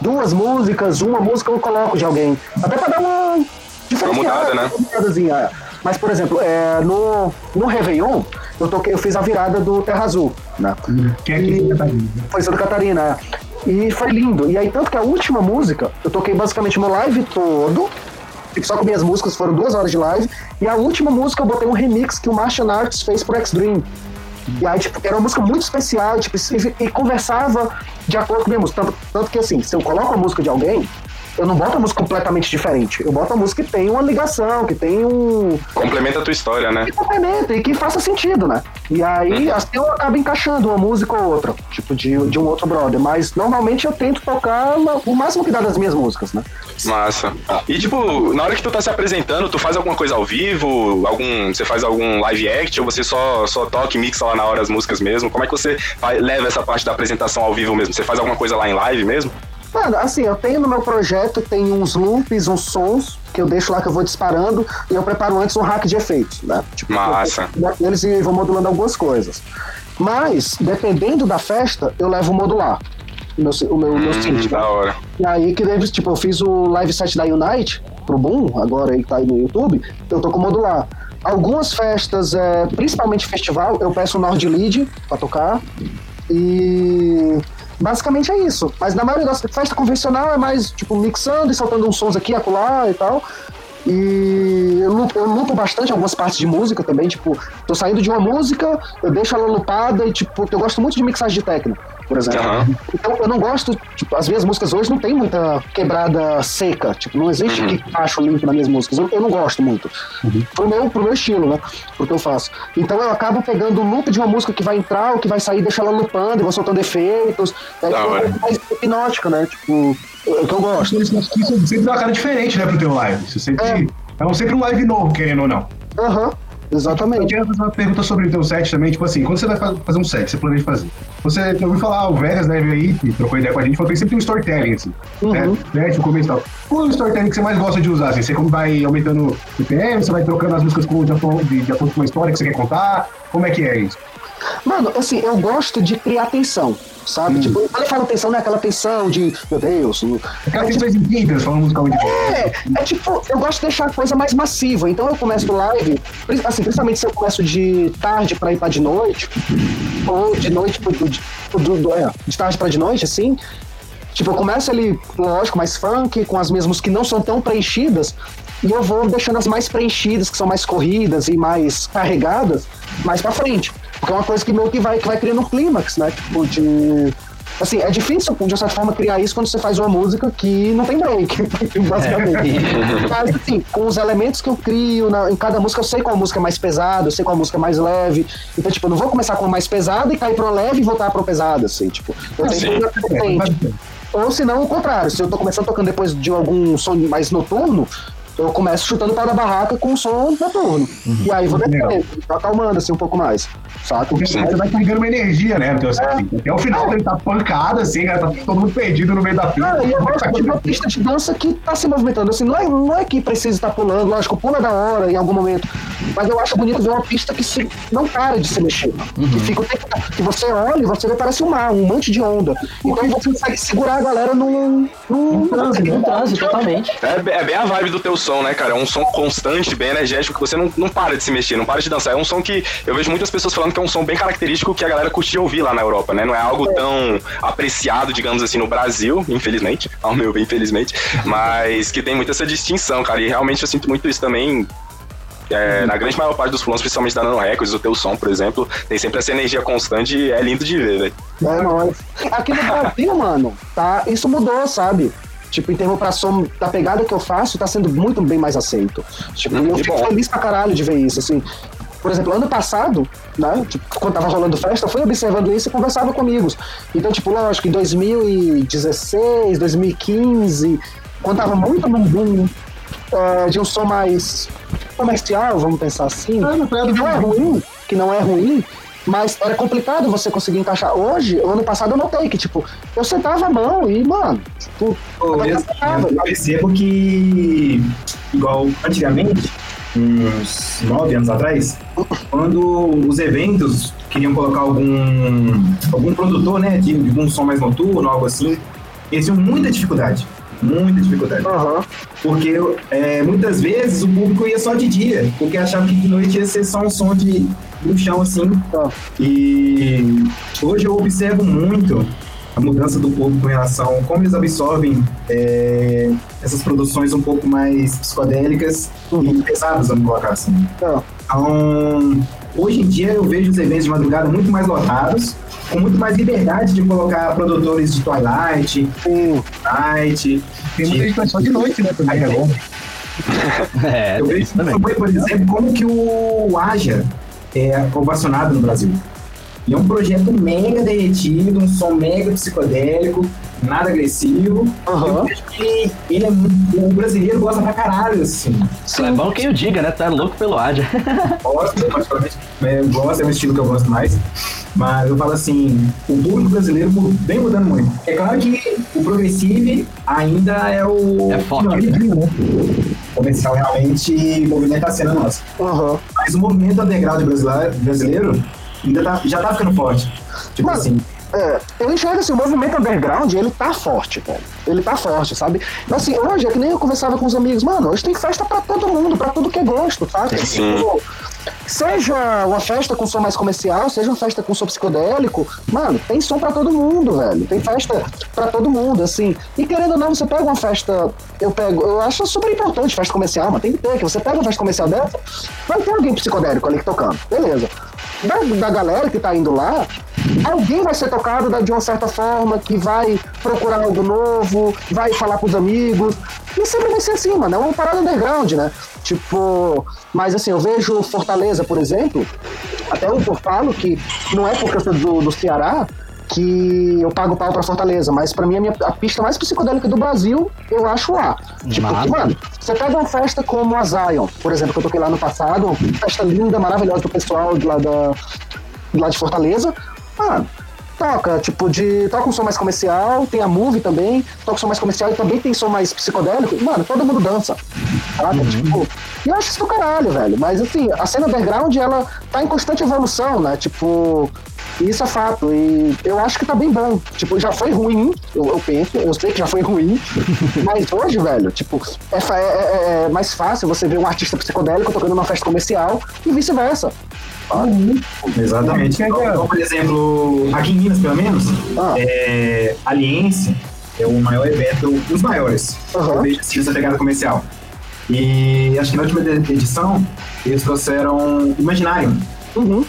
Duas músicas, uma música eu coloco de alguém. Até pra dar uma diferenciada, mudada, né? uma. Mas, por exemplo, é, no, no Réveillon, eu, toquei, eu fiz a virada do Terra Azul, né? É que tá aí? Foi Santa Catarina, é. E foi lindo. E aí, tanto que a última música, eu toquei basicamente meu live todo, tipo, só com minhas músicas, foram duas horas de live. E a última música eu botei um remix que o Martian Arts fez pro X-Dream. E aí, tipo, era uma música muito especial, tipo, e, e conversava de acordo com a minha música. Tanto, tanto que, assim, se eu coloco a música de alguém, eu não boto a música completamente diferente. Eu boto a música que tem uma ligação, que tem um, Complementa a tua história, né? que complementa e que faça sentido, né? E aí, assim, eu acabo encaixando uma música ou outra, tipo, de, de um outro brother. Mas normalmente eu tento tocar o máximo que dá das minhas músicas, né? Massa. E tipo, na hora que tu tá se apresentando, tu faz alguma coisa ao vivo? Algum, você faz algum live act ou você só, só toca e mixa lá na hora as músicas mesmo? Como é que você leva essa parte da apresentação ao vivo mesmo? Você faz alguma coisa lá em live mesmo? Mano, assim, eu tenho no meu projeto, tem uns loops, uns sons que eu deixo lá que eu vou disparando e eu preparo antes um hack de efeitos, né? Tipo, Massa. eles e vou modulando algumas coisas. Mas, dependendo da festa, eu levo o modular. O meu, o meu, o meu Hum, synth, né? da hora. E aí que deve, tipo, eu fiz o live set da Unite pro Boom, agora aí que tá aí no YouTube, eu tô com modular. Algumas festas, é, principalmente festival, eu peço o Nord Lead pra tocar. E basicamente é isso. Mas na maioria das festas convencional é mais, tipo, mixando e soltando uns sons aqui, acolá e tal. E eu lupo, eu lupo bastante algumas partes de música também, tipo, tô saindo de uma música, eu deixo ela lupada e, tipo, eu gosto muito de mixagem de techno, por exemplo. Aham. Então eu não gosto, tipo, as minhas músicas hoje não tem muita quebrada seca, tipo, não existe Uhum. que baixo limpo nas minhas músicas, eu, eu não gosto muito. Pro, meu, pro meu estilo, né? Pro que eu faço. Então eu acabo pegando o loop de uma música que vai entrar, ou que vai sair, deixo ela lupando, e vou soltando efeitos. É hora. uma coisa mais hipnótica, né? Tipo, é o que eu gosto. Isso, isso sempre dá uma cara diferente, né, pro teu live. Isso sempre, é. um, sempre um live novo, querendo ou não. Aham, Eu exatamente. queria fazer uma pergunta sobre o teu set também, tipo assim, quando você vai fa- fazer um set, você planeja fazer. Você ouviu falar, o Vegas, né, veio aí, que trocou ideia com a gente, falou que sempre tem um storytelling, assim. Uhum. Né, né, no começo e tal. qual é o storytelling que você mais gosta de usar? Assim, você como vai aumentando o BPM, você vai trocando as músicas com, de, acordo- de, de acordo com a história que você quer contar? Como é que é isso? Mano, assim, eu gosto de criar tensão, sabe? Tipo, quando eu falo tensão, não é aquela tensão de, meu Deus. Aquelas É, tipo, tensões infinitas, falando musicalmente. é, é tipo, eu gosto de deixar a coisa mais massiva. Então eu começo live, assim, principalmente se eu começo de tarde pra ir pra de noite, ou de noite pro, do, do, do- é, de tarde pra de noite, assim. Tipo, eu começo ali, lógico, mais funk, com as mesmas que não são tão preenchidas, e eu vou deixando as mais preenchidas, que são mais corridas e mais carregadas, mais pra frente. Porque é uma coisa que meio que vai, que vai criando um clímax, né? Tipo, de. Assim, é difícil, de certa forma, criar isso quando você faz uma música que não tem break, basicamente. Mas, assim, com os elementos que eu crio na- em cada música, eu sei qual música é mais pesada, eu sei qual música é mais leve. Então, tipo, eu não vou começar com a mais pesada e cair pro leve e voltar pro pesado, assim, tipo. Eu tenho frente. Ou se não, o contrário. Se eu tô começando tocando depois de algum som mais noturno, eu começo chutando pau da barraca com um som noturno. E aí vou descendo, tô acalmando assim um pouco mais. Saca? Porque você vai carregando uma energia, né? Então, assim, até o final ele tá pancado, assim, cara, tá todo mundo perdido no meio da fila. Ah, e eu gosto de uma pista de dança que tá se movimentando. Assim, não é, não é que precisa estar pulando, lógico, pula da hora em algum momento. Mas eu acho bonito ver uma pista que se, não para de se mexer. Que, fica o tempo, que você olha e você vê parece um mar, um monte de onda. Então você consegue segurar a galera num. num Um transe, totalmente. É, é bem a vibe do teu som, né, cara? É um som constante, bem energético, que você não, não para de se mexer, não para de dançar. É um som que eu vejo muitas pessoas falando que é um som bem característico que a galera curte ouvir lá na Europa, né? Não é algo tão apreciado, digamos assim, no Brasil, infelizmente, ao meu bem, infelizmente, mas que tem muito essa distinção, cara. E realmente eu sinto muito isso também. é, na grande maior parte dos fulões, principalmente da Nano Records, o teu som, por exemplo, tem sempre essa energia constante e é lindo de ver, velho. É nóis. Aqui no Brasil, mano, tá, isso mudou, sabe? Tipo, em termos pra som, da pegada que eu faço, tá sendo muito bem mais aceito. Tipo, Hum, eu fico bom. feliz pra caralho de ver isso, assim. Por exemplo, ano passado, né, tipo, quando tava rolando festa, eu fui observando isso e conversava com amigos. Então, tipo, lógico, em 2016, 2015, quando tava muito num boom é, de um som mais comercial, vamos pensar assim, Ah, que não é ruim, que não é ruim, mas era complicado você conseguir encaixar. Hoje, ano passado eu notei que, tipo, eu sentava a mão e, mano, tipo, Pô, eu, tava- eu percebo que, igual antigamente, uns nove anos atrás, quando os eventos queriam colocar algum, algum produtor, né, de, de um som mais noturno, algo assim, eles tinham muita dificuldade. Muita dificuldade. Aham. Porque é, muitas vezes o público ia só de dia, porque achava que de noite ia ser só um som de, do chão assim. Tá. E hoje eu observo muito a mudança do público em relação a como eles absorvem é, essas produções um pouco mais psicodélicas e pesadas, vamos colocar assim. Tá. Então, hoje em dia eu vejo os eventos de madrugada muito mais lotados, com muito mais liberdade de colocar produtores de Twilight, Sim. Night, Tem muita gente só de noite, né? Também, é bom. É, Eu vejo isso também. também, por exemplo, como que o Aja é ovacionado no Brasil. E é um projeto mega derretido, um som mega psicodélico, nada agressivo. Vejo que ele é muito, o brasileiro gosta pra caralho, assim. É bom que eu diga, né? Tá louco pelo Adia. Gosto, particularmente, é, eu gosto, é um estilo que eu gosto mais. Mas eu falo assim, o público brasileiro vem mudando muito. É claro que o progressive ainda é o... É forte. O comercial realmente movimenta a cena nossa. Aham. Mas o movimento underground brasileiro ainda tá, já tá ficando forte. Tipo Mas- assim, É, eu enxergo assim, o movimento underground, ele tá forte. Ele tá forte, sabe? Mas assim, hoje é que nem eu conversava com os amigos, mano, hoje tem festa pra todo mundo, pra tudo que é gosto, sabe? Sim. Tipo, seja uma festa com som mais comercial, seja uma festa com som psicodélico, mano, tem som pra todo mundo, velho. Tem festa pra todo mundo, assim. E querendo ou não, você pega uma festa, eu pego, eu acho super importante festa comercial, mas tem que ter, que você pega uma festa comercial dessa, vai ter alguém psicodélico ali tocando, beleza. Da, da galera que tá indo lá, alguém vai ser tocado da- de uma certa forma, que vai procurar algo novo, vai falar pros amigos. E sempre vai ser assim, mano. É uma parada underground, né? Tipo, mas assim, eu vejo Fortaleza, por exemplo, até eu falo que não é porque eu sou do, do Ceará que eu pago pau pra Fortaleza, mas pra mim a, minha, a pista mais psicodélica do Brasil, eu acho lá. Tipo, que, mano, você pega uma festa como a Zion, por exemplo, que eu toquei lá no passado, uma festa linda, maravilhosa do pessoal de lá, da, de lá de Fortaleza, mano, toca, tipo, de. Toca um som mais comercial, tem a movie também, toca um som mais comercial e também tem som mais psicodélico. Mano, todo mundo dança. Sabe? Uhum. Tipo, e eu acho isso do caralho, velho. Mas assim, a cena underground, ela tá em constante evolução, né? Tipo. E Isso é fato, e eu acho que tá bem bom. Tipo, já foi ruim, eu, eu penso, eu sei que já foi ruim, mas hoje, velho, tipo, é, é- é- é mais fácil você ver um artista psicodélico tocando numa festa comercial e vice-versa. Exatamente. É, Então, então, por exemplo, aqui em Minas, pelo menos, Ah. é, Aliense é o maior evento, um dos maiores, vejo assim, essa pegada comercial. E acho que na última edição, eles trouxeram Imaginário, Uhum.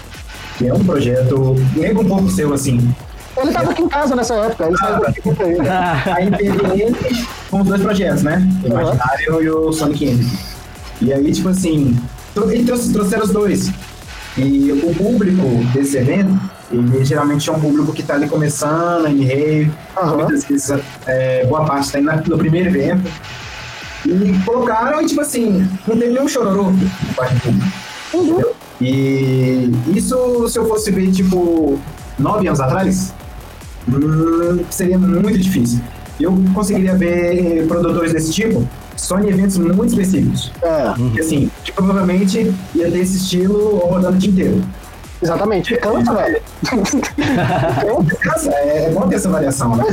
Que é um projeto, lembra um pouco seu, assim. Ele tava aqui em casa nessa época, ele saiu daqui com ele. Aí teve ele com os dois projetos, né? O Imaginário e o Sonic Entity. E aí, tipo assim, eles trouxe- trouxeram os dois. E o público desse evento, ele geralmente é um público que tá ali começando, em rave, muitas vezes é, boa parte tá indo no primeiro evento. E colocaram, e tipo assim, não teve nenhum chororô por parte do público. Entendeu? E isso, se eu fosse ver, tipo, nove anos atrás, hum, seria muito difícil. Eu conseguiria ver produtores desse tipo só em eventos muito específicos. É, Porque, assim, que provavelmente ia ter esse estilo rodando o dia inteiro. exatamente. Cansa, velho. Cansa, é, é bom ter essa variação, né?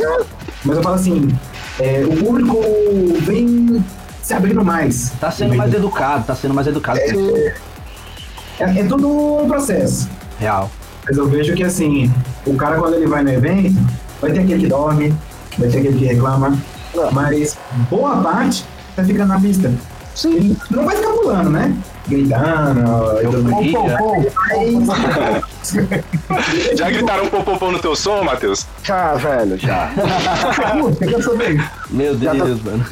Mas eu falo assim, é, o público vem se abrindo mais. Tá sendo mais educado, tá sendo mais educado. É, é tudo um processo. Real. Mas eu vejo que assim, o cara quando ele vai no evento, vai ter aquele que dorme, vai ter aquele que reclama, mas boa parte tá ficando na pista. Sim. Ele não vai ficar pulando, né? Gritando. Pô, pô, Mas Já gritaram popopô no teu som, Matheus? Já, velho, já. Meu Já tô- Deus, mano.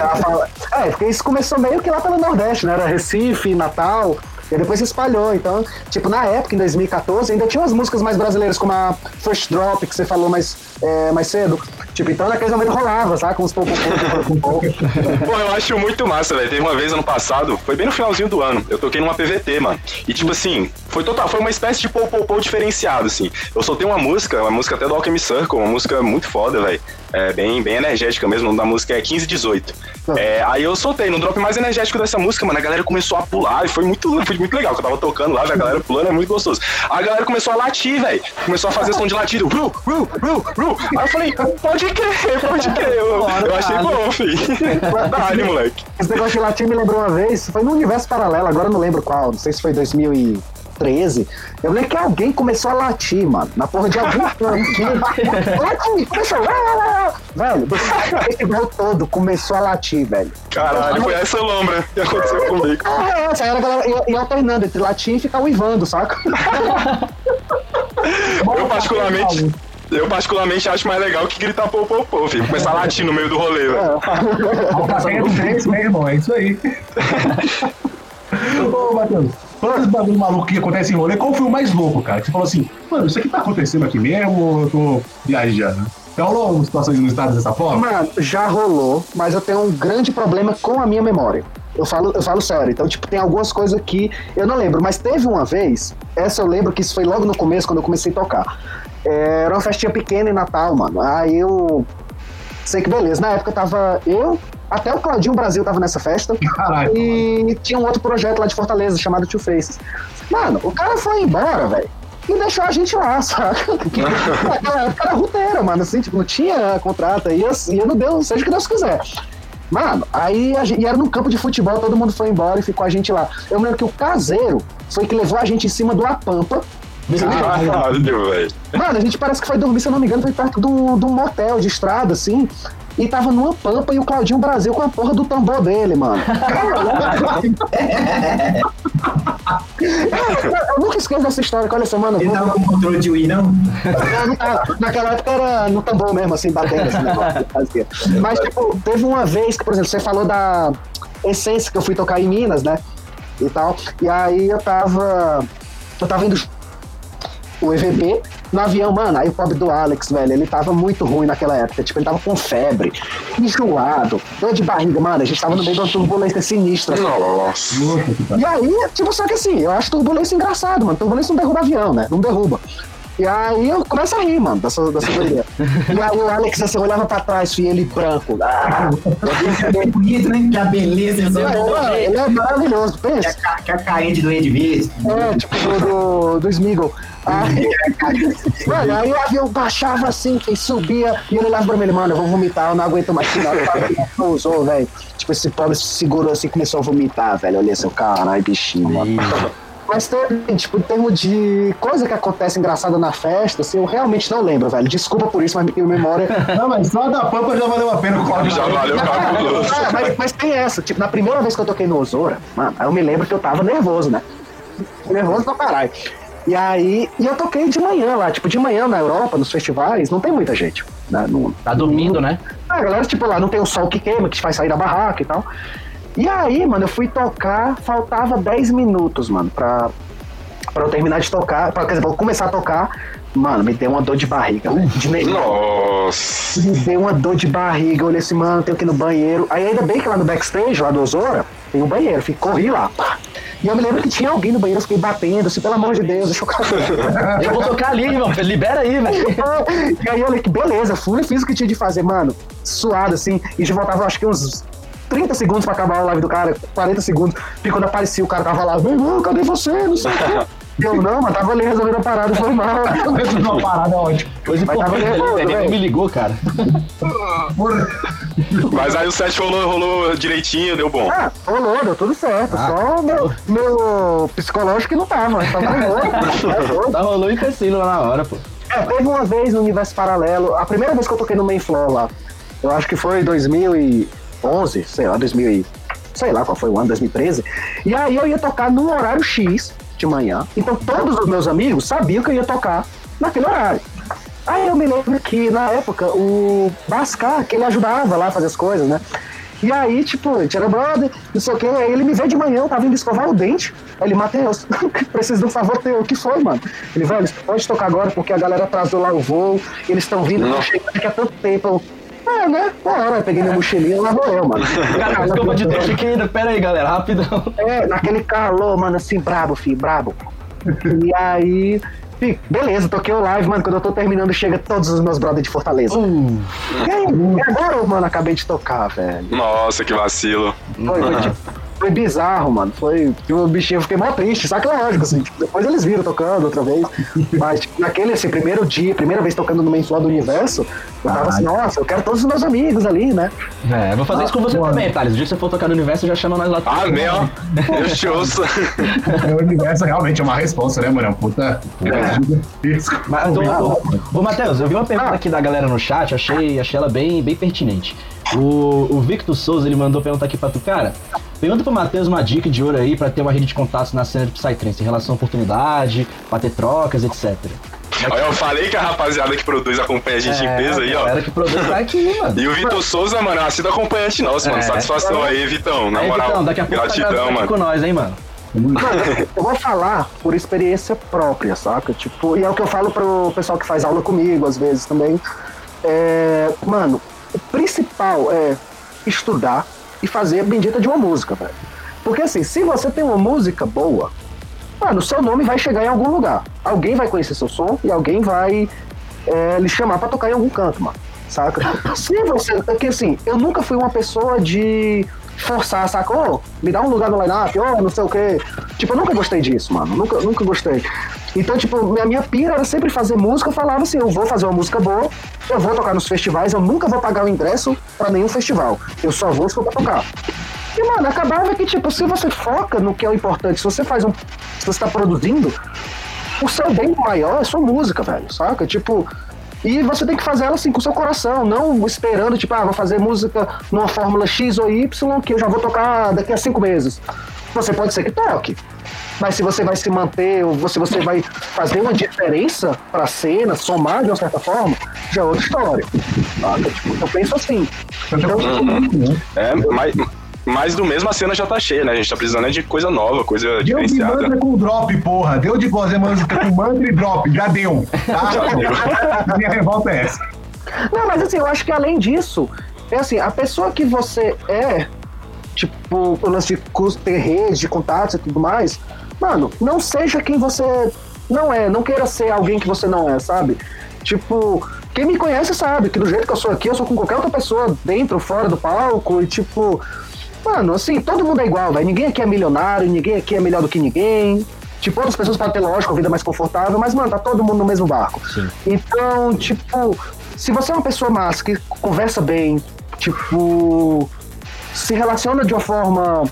É, porque isso começou meio que lá pelo Nordeste, né? Era Recife, Natal. E depois se espalhou. Então, tipo, na época, em 2014, ainda tinha umas músicas mais brasileiras, como a First Drop, que você falou mais, é, mais cedo. Tipo, então naquele momento rolava, sabe? Com os pouco com pouco. Pô, eu acho muito massa, velho. Teve uma vez ano passado, foi bem no finalzinho do ano, eu toquei numa PVT, mano. E tipo assim, foi total, foi uma espécie de pou diferenciado, assim. Eu soltei uma música, uma música até do Alchemy Circle, uma música muito foda, velho. É bem, bem energética mesmo, o nome da música é 1518. É, aí eu soltei, no drop mais energético dessa música, mano, a galera começou a pular e foi muito, foi muito legal, que eu tava tocando lá, a galera pulando, é muito gostoso. Aí a galera começou a latir, velho, começou a fazer som de latido, ru, ru, ru, ru. Aí eu falei, pode crer, pode crer, eu, eu achei bom, filho. Verdade, moleque. Esse negócio de latim me lembrou uma vez, foi no universo paralelo, agora eu não lembro qual, não sei se foi 2013. Eu lembro que alguém começou a latir, mano, na porra de algum canto. Latir, começou. Velho, o festival todo começou a latir, velho. Caralho, foi essa lombra que aconteceu comigo. Ah, essa era a galera ia, ia alternando entre latir e ficar uivando, saca? Eu particularmente. Eu particularmente acho mais legal que gritar pô, pô, pô, filho. Começar a latir no meio do rolê, velho. Três, meu irmão, é isso aí. Ô, Matheus, todos esses bagulho maluco que acontece em rolê, qual foi o mais louco, cara? Que você falou assim, mano, isso aqui tá acontecendo aqui mesmo ou eu tô viajando? Já rolou nos estados dessa forma? Mano, já rolou, mas eu tenho um grande problema com a minha memória. Eu falo, eu falo sério. Então, tipo, tem algumas coisas que eu não lembro, mas teve uma vez, essa eu lembro que isso foi logo no começo, quando eu comecei a tocar. Era uma festinha pequena em Natal, mano. Aí eu. Sei que beleza. Na época tava eu, até o Claudinho Brasil tava nessa festa. Caralho. E tinha um outro projeto lá de Fortaleza chamado Two Faces. Mano, o cara foi embora, velho. E deixou a gente lá, saca? Naquela época era ruteira, mano. Assim, tipo, não tinha contrato. Ia, ia no Deus, seja o que Deus quiser. Mano, aí a gente, e era num campo de futebol, todo mundo foi embora e ficou a gente lá. Eu lembro que o caseiro foi que levou a gente em cima de uma pampa. Caralho, velho. Mano, a gente parece que foi dormir, se eu não me engano, foi perto de um, motel de estrada, assim. E tava numa pampa e o Claudinho Brasil com a porra do tambor dele, mano. eu, eu nunca esqueço dessa história, que olha só, mano. ele tava com controle de Wii, não? tá. Naquela época era no tambor mesmo, assim, batendo esse negócio. que fazia. Mas, tipo, teve uma vez que, por exemplo, você falou da essência que eu fui tocar em Minas, né? E tal. E aí eu tava. Eu tava indo o EVP no avião, mano. Aí o pobre do Alex, velho, ele tava muito ruim naquela época. Tipo, ele tava com febre, enjoado, dor de barriga, mano. A gente tava no meio de uma turbulência sinistra. Nossa. E aí, tipo, só que assim, eu acho turbulência engraçado, mano. Turbulência não derruba avião, né? Não derruba. E aí eu começo a rir, mano, dessa, dessa doideira. E aí o Alex assim, olhava pra trás, filho, ele branco. Ah, bonito, né? Que a beleza ele, é, ele é maravilhoso, que pensa. a, ca- que a caente do Ed Verde. É, tipo do, do, do Smeagol. Aí, mano, aí o avião baixava assim, que subia, e ele olhava pra mim, mano, eu vou vomitar, eu não aguento mais. Não usou, velho. Tipo, esse pobre se segurou assim, começou a vomitar, velho. Olha seu caralho, bichinho, mano. Mas tem, tipo, em termos de coisa que acontece engraçada na festa, assim, eu realmente não lembro, velho. Desculpa por isso, mas minha memória Não, mas só da Pampa já valeu a pena o Cláudio. Já valeu, cabuloso. Ah, mas, mas tem essa, tipo, na primeira vez que eu toquei no Osora, mano, aí eu me lembro que eu tava nervoso, né? Nervoso pra caralho. E aí, e eu toquei de manhã lá, tipo, de manhã na Europa, nos festivais, não tem muita gente. Né? Não, Tá dormindo, né? a galera, tipo, lá não tem o sol que queima, que te faz sair da barraca e tal. E aí, mano, eu fui tocar, faltava 10 minutos, mano, pra, pra eu terminar de tocar, pra, quer dizer, pra eu começar a tocar. Mano, me deu uma dor de barriga, de nervoso. Nossa. Me deu uma dor de barriga, eu olhei assim, mano, tenho que ir no banheiro. Aí ainda bem que lá no backstage, lá do Osora, tem um banheiro, fui, corri lá, pá. E eu me lembro que tinha alguém no banheiro, eu fiquei batendo, assim, pelo amor de Deus, deixa eu. Eu vou tocar ali, irmão. Libera aí, velho. e aí eu olhei que beleza, fui e fiz o que tinha de fazer, mano, suado assim, e já voltava acho que uns 30 segundos pra acabar a live do cara, 40 segundos, e quando aparecia o cara tava lá, meu irmão, cadê você? Não sei o quê. Eu não, mas tava ali resolvendo a parada, foi mal. Uma parada ótima. Coisa Mas tava ali, velho. me ligou, cara. Mas aí o set rolou, rolou direitinho, deu bom. Ah, rolou, deu tudo certo. Só o meu, meu psicológico não tava, mas tava rolando. Tá rolou empecilho lá na hora, pô. É, teve uma vez no Universo Paralelo, a primeira vez que eu toquei no Main Floor lá, eu acho que foi 2011, sei lá, 2000 e, sei lá qual foi o ano, 2013. E aí eu ia tocar num horário X de manhã, então todos os meus amigos sabiam que eu ia tocar naquele horário. Aí eu me lembro que na época o Bascar, que ele ajudava lá a fazer as coisas, né? E aí, tipo, a gente era brother, não sei o quê, aí ele me veio de manhã, eu tava indo escovar o dente. Aí ele, Matheus, preciso de um favor teu. O que foi, mano? Ele, velho, pode tocar agora porque a galera atrasou lá o voo, eles estão vindo, estão chegando daqui a tanto tempo. Eu, é, né? Bora, eu peguei minha mochilinha e lá vou eu, mano. Cara, escova de dente aqui ainda. Pera aí, galera, rapidão. É, naquele calor, mano, assim, brabo, filho, brabo. E aí, fi, beleza, toquei o live, mano. Quando eu tô terminando, chega todos os meus brothers de Fortaleza. E aí, agora, mano, acabei de tocar, velho. Nossa, que vacilo. Foi, foi, tipo, foi bizarro, mano. Foi. O bichinho, eu fiquei mó triste, saca lógico, assim. tipo, depois eles viram tocando outra vez. Mas, tipo, naquele, assim, primeiro dia, primeira vez tocando no floor do universo, eu tava assim, nossa, eu quero todos os meus amigos ali, né? É, vou fazer isso com você também, Thales. O dia que você for tocar no universo, já chama nós lá. Ah, meu. Eu te ouço. O universo realmente é uma resposta, né, mano? É puta. Isso. Mas, ô, ô, ô, Matheus, eu vi uma pergunta aqui da galera no chat, achei, achei ela bem, bem pertinente. O, o Victor Souza, ele mandou perguntar aqui pra tu, cara. Pergunta pro Matheus uma dica de ouro aí pra ter uma rede de contatos na cena de Psytrance, em relação à oportunidade, pra ter trocas, etc. Olha, eu falei que a rapaziada que produz acompanha a gente em peso aí, a ó. galera que produz tá aqui, mano. E o Vitor Souza, mano, é um sido acompanhante nosso, mano. É. Satisfação aí, Vitão. Na Aí, moral, Vitão, daqui a pouco tá gratidão, aqui mano. com nós, hein, mano. Mano, eu vou falar por experiência própria, saca? Tipo, e é o que eu falo pro pessoal que faz aula comigo, às vezes também. É, mano, o principal é estudar e fazer a bendita de uma música, velho. Porque assim, se você tem uma música boa, mano, seu nome vai chegar em algum lugar. Alguém vai conhecer seu som e alguém vai é, lhe chamar pra tocar em algum canto, mano. Saca? Se você. Porque assim, eu nunca fui uma pessoa de forçar, saca? Ô, me dá um lugar no line-up, ô, não sei o quê. Tipo, eu nunca gostei disso, mano. Nunca, nunca gostei. Então, tipo, minha, minha pira era sempre fazer música. Eu falava assim, eu vou fazer uma música boa, eu vou tocar nos festivais, eu nunca vou pagar o ingresso pra nenhum festival. Eu só vou se for pra tocar. E, mano, acabava que, tipo, se você foca no que é o importante, se você faz um. Se você tá produzindo, o seu bem maior é sua música, velho, saca? Tipo. E você tem que fazer ela assim com o seu coração, não esperando, tipo, ah, vou fazer música numa fórmula X ou Y que eu já vou tocar daqui a cinco meses. Você pode ser que toque. Mas se você vai se manter, ou se você vai fazer uma diferença pra cena, somar de uma certa forma, já é outra história. Saca? Tipo, eu penso assim. Então, É, mas, mas do mesmo a cena já tá cheia, né? A gente tá precisando é de coisa nova, coisa Deu de diferenciada. mantra com drop, porra. Deu de fazer música com mantra e drop. Já deu. Tá? Já deu. Minha revolta é essa. Não, mas assim, eu acho que além disso, é assim, a pessoa que você é, tipo, o lance de ter rede de contatos e tudo mais, mano, não seja quem você não é, não queira ser alguém que você não é, sabe? Tipo, quem me conhece sabe que do jeito que eu sou aqui, eu sou com qualquer outra pessoa dentro, fora do palco, e tipo, mano, assim, todo mundo é igual, velho. Ninguém aqui é milionário, ninguém aqui é melhor do que ninguém. Tipo, outras pessoas podem ter, lógico, a vida mais confortável, mas, mano, tá todo mundo no mesmo barco. Sim. Então, tipo, se você é uma pessoa massa, que conversa bem, tipo, se relaciona de uma forma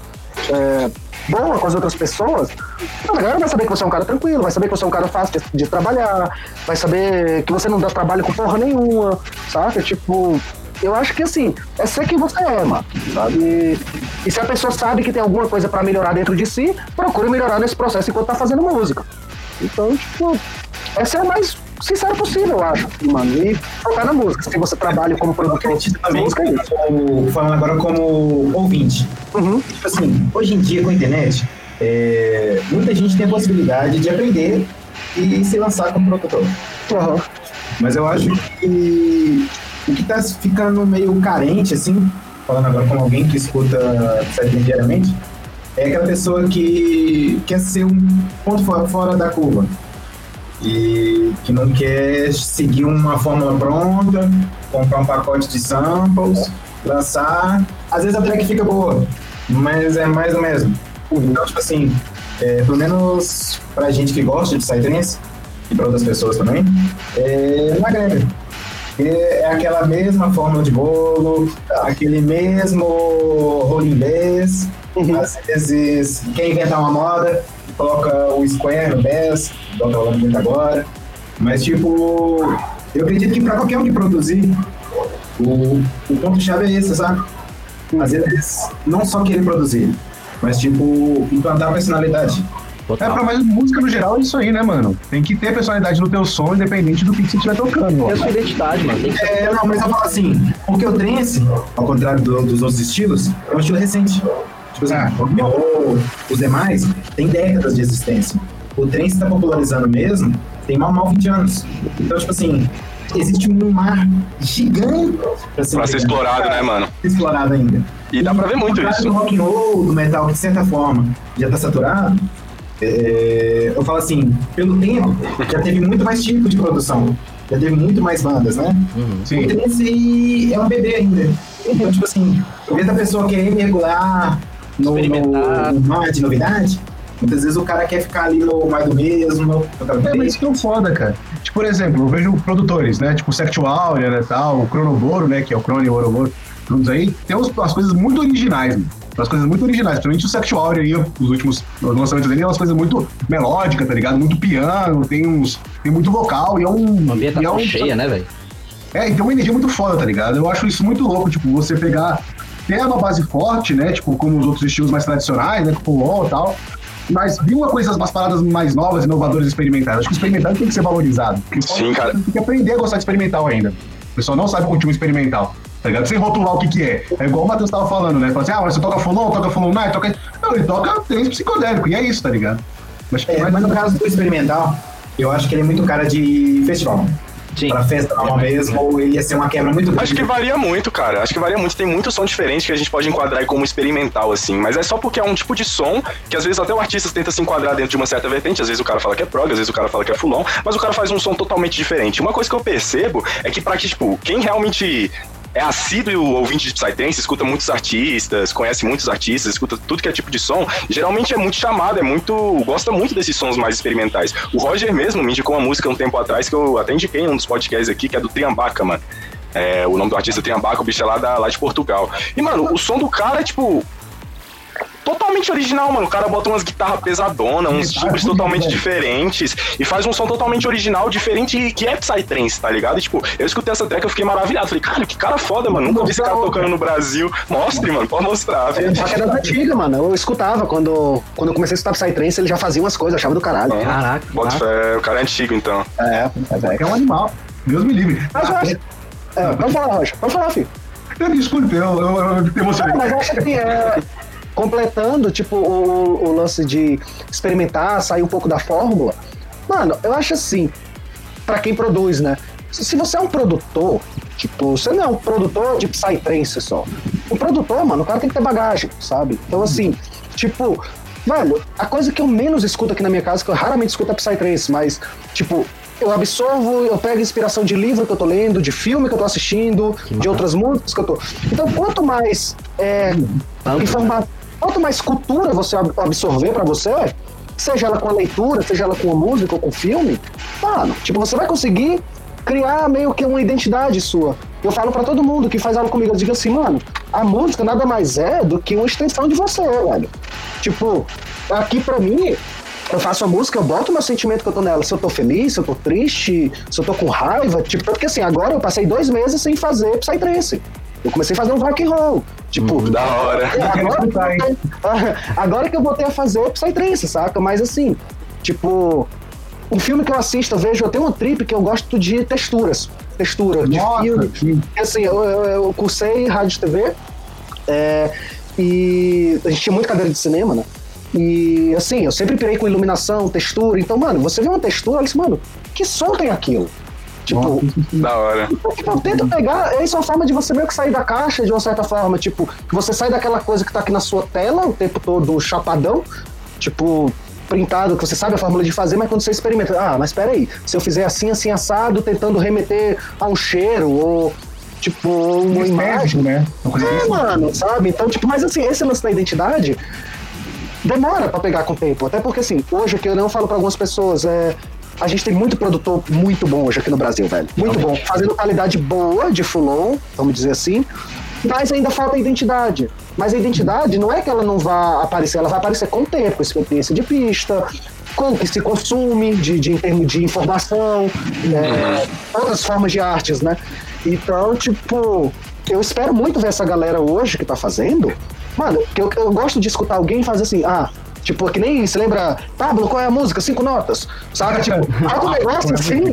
é, boa com as outras pessoas, a galera vai saber que você é um cara tranquilo, vai saber que você é um cara fácil de, de trabalhar, vai saber que você não dá trabalho com porra nenhuma, saca? Tipo, eu acho que assim, é ser quem você é, mano, sabe? E, se a pessoa sabe que tem alguma coisa pra melhorar dentro de si, procure melhorar nesse processo enquanto tá fazendo música. Então, tipo, essa é a mais sincera possível, eu acho, mano. E focar na música. Se você trabalha como produtor também, música, é isso. como- falando agora como ouvinte. Uhum. Tipo assim, hoje em dia com a internet, é, muita gente tem a possibilidade de aprender e se lançar como produtor. Uhum. Mas eu acho que o que tá ficando meio carente, assim, falando agora como alguém que escuta Psytrance diariamente, é aquela pessoa que quer ser um ponto fora, fora da curva. E que não quer seguir uma fórmula pronta, comprar um pacote de samples, lançar. Às vezes a track fica boa, mas é mais do mesmo. Então, tipo assim, é, pelo menos pra gente que gosta de Psytrance, e pra outras pessoas também, é, não agrega. Porque é aquela mesma fórmula de bolo, aquele mesmo rolling bass, às vezes quer inventar uma moda, coloca o square no bass, igual tá rolando agora. Mas tipo, eu acredito que pra qualquer um que produzir, o, o ponto-chave é esse, sabe? Às vezes, não só querer produzir, mas tipo, implantar a personalidade. É, Total. pra mais música no geral é isso aí, né, mano? Tem que ter personalidade no teu som, independente do que você estiver tocando. É a sua identidade, mano. Tem que ser É, não, mas eu falo assim, porque o trance, ao contrário do- dos outros estilos, é um estilo recente. Tipo assim, Ah. o rock and roll, os demais, tem décadas de existência. O trance está popularizando mesmo, tem mal mal 20 anos. Então, tipo assim, existe um mar gigante pra ser, Pra ser explorado, né, mano? explorado ainda. E dá pra ver muito isso. do rock and roll, do metal, que de certa forma já tá saturado, é, eu falo assim, pelo tempo, já teve muito mais tipo de produção. Já teve muito mais bandas, né? O Sim. trance é um bebê ainda. Então, tipo assim, invés da pessoa querer mergulhar no, no, Experimentar. no mar de novidade, muitas vezes o cara quer ficar ali no mais do mesmo. É, mas isso que é o foda, cara. Tipo, por exemplo, eu vejo produtores, né? Tipo, o Sectuária, né, tal, o Cronoboro, né? Que é o Crono e o Ouroboro, todos aí. Tem uns- umas coisas muito originais, mano. Umas coisas muito originais. Principalmente o Sectuária aí, os últimos os lançamentos dele, é umas coisas muito melódicas, tá ligado? Muito piano, tem uns... Tem muito vocal e é um... uma e é ambientação um, cheia, né, velho? É, e tem uma energia muito foda, tá ligado? Eu acho isso muito louco, tipo, você pegar, ter uma base forte, né? Tipo, como os outros estilos mais tradicionais, né? Tipo o e tal. Mas vir uma coisa, umas paradas mais novas, inovadoras, experimentais. Acho que o experimental tem que ser valorizado. Porque Sim, cara. Tem que aprender a gostar de experimental ainda. O pessoal não sabe curtir um experimental. Tá ligado? Sem rotular o que que é. É igual o Matheus tava falando, né? Fala assim, ah, mas você toca fulon, toca fulon night, toca... Não, ele toca três psicodélico, e é isso, tá ligado? Que É, mas no caso do experimental, eu acho que ele é muito cara de festival. Sim. Pra festa normal mesmo, ou ele ia ser uma quebra muito grande. Acho que varia muito, cara. Acho que varia muito. Tem muito som diferente que a gente pode enquadrar aí como experimental, assim. Mas é só porque é um tipo de som que às vezes até o artista tenta se enquadrar dentro de uma certa vertente. Às vezes o cara fala que é prog, às vezes o cara fala que é fulon, mas o cara faz um som totalmente diferente. Uma coisa que eu percebo é que pra que, tipo, quem realmente é assíduo ouvinte de Psytrance, escuta muitos artistas, conhece muitos artistas, escuta tudo que é tipo de som, geralmente é muito chamado, é muito. gosta muito desses sons mais experimentais. O Roger mesmo me indicou uma música um tempo atrás que eu até indiquei em um dos podcasts aqui, que é do Triambaca, mano. É, o nome do artista é Triambaca, o bicho é lá, da, lá de Portugal. E, mano, o som do cara é tipo. Totalmente original, mano. O cara bota umas guitarras pesadonas, uns timbres totalmente velho. diferentes e faz um som totalmente original, diferente que é Psytrance, tá ligado? E, tipo, eu escutei essa track eu fiquei maravilhado. Falei, cara, que cara foda, mano. Nunca vi esse cara tocando no Brasil. Mostre, mano, pode mostrar. velho. Só que era das antigas, mano. Eu escutava quando, quando eu comecei a escutar Psytrance, ele já fazia umas coisas, eu achava do caralho. Caraca. Bota fé, o cara é antigo, então. É, é. É um animal. Deus me livre. Mas eu Ah. É, vamos falar, Rocha. Vamos falar, filho. é, Desculpe, eu, eu, eu me emocionei. Não, mas eu acho que é, completando, tipo, o, o lance de experimentar, sair um pouco da fórmula. Mano, eu acho assim, pra quem produz, né? Se você é um produtor, tipo, você não é um produtor de Psytrance só. O produtor, mano, o cara tem que ter bagagem, sabe? Então, assim, tipo, Velho, a coisa que eu menos escuto aqui na minha casa, que eu raramente escuto é Psytrance, mas, tipo, eu absorvo, eu pego inspiração de livro que eu tô lendo, de filme que eu tô assistindo, de outras músicas que eu tô. Então, quanto mais é, informação, quanto mais cultura você ab- absorver pra você, seja ela com a leitura, seja ela com a música ou com o filme, mano, tipo, você vai conseguir criar meio que uma identidade sua. Eu falo pra todo mundo que faz aula comigo, eu digo assim, mano, a música nada mais é do que uma extensão de você, velho. Tipo, aqui pra mim, eu faço a música, eu boto o meu sentimento que eu tô nela. Se eu tô feliz, se eu tô triste, se eu tô com raiva. Tipo, porque assim, agora eu passei dois meses sem fazer Psytrance. Eu comecei a fazer um rock and roll. Tipo, Da hora. agora, agora que eu voltei a fazer Psytrance, saca? Mas assim, tipo, um filme que eu assisto, eu vejo, eu tenho uma trip que eu gosto de texturas. Textura, de Nossa, filme. sim. Porque, assim, eu, eu, eu cursei rádio e TV é, e a gente tinha muita cadeira de cinema, né? E assim, eu sempre pirei com iluminação, textura. Então, mano, você vê uma textura, eu disse, mano, que som tem aquilo? Tipo, Da hora. tipo, eu tento pegar, isso é uma forma de você meio que sair da caixa de uma certa forma, tipo, você sai daquela coisa que tá aqui na sua tela o tempo todo chapadão, tipo, printado, que você sabe a fórmula de fazer, mas quando você experimenta, ah, mas peraí, se eu fizer assim, assim, assado, tentando remeter a um cheiro, ou tipo, uma imagem. Estético, né? Uma coisa É, bem- mano, sabe? Então, tipo, mas assim, esse lance da identidade demora pra pegar com o tempo. Até porque, assim, hoje o que eu não falo pra algumas pessoas é. A gente tem muito produtor muito bom hoje aqui no Brasil, velho. Muito bom. Fazendo qualidade boa de fulon, vamos dizer assim. Mas ainda falta identidade. Mas a identidade não é que ela não vá aparecer, ela vai aparecer com o tempo, experiência de pista, com o que se consome, de, de, em termos de informação, é, outras formas de artes, né? Então, tipo, eu espero muito ver essa galera hoje que tá fazendo. Mano, eu, eu gosto de escutar alguém fazer assim, ah, tipo, que nem se lembra, Pablo, qual é a música? Cinco notas. Sabe? Tipo, um negócio assim.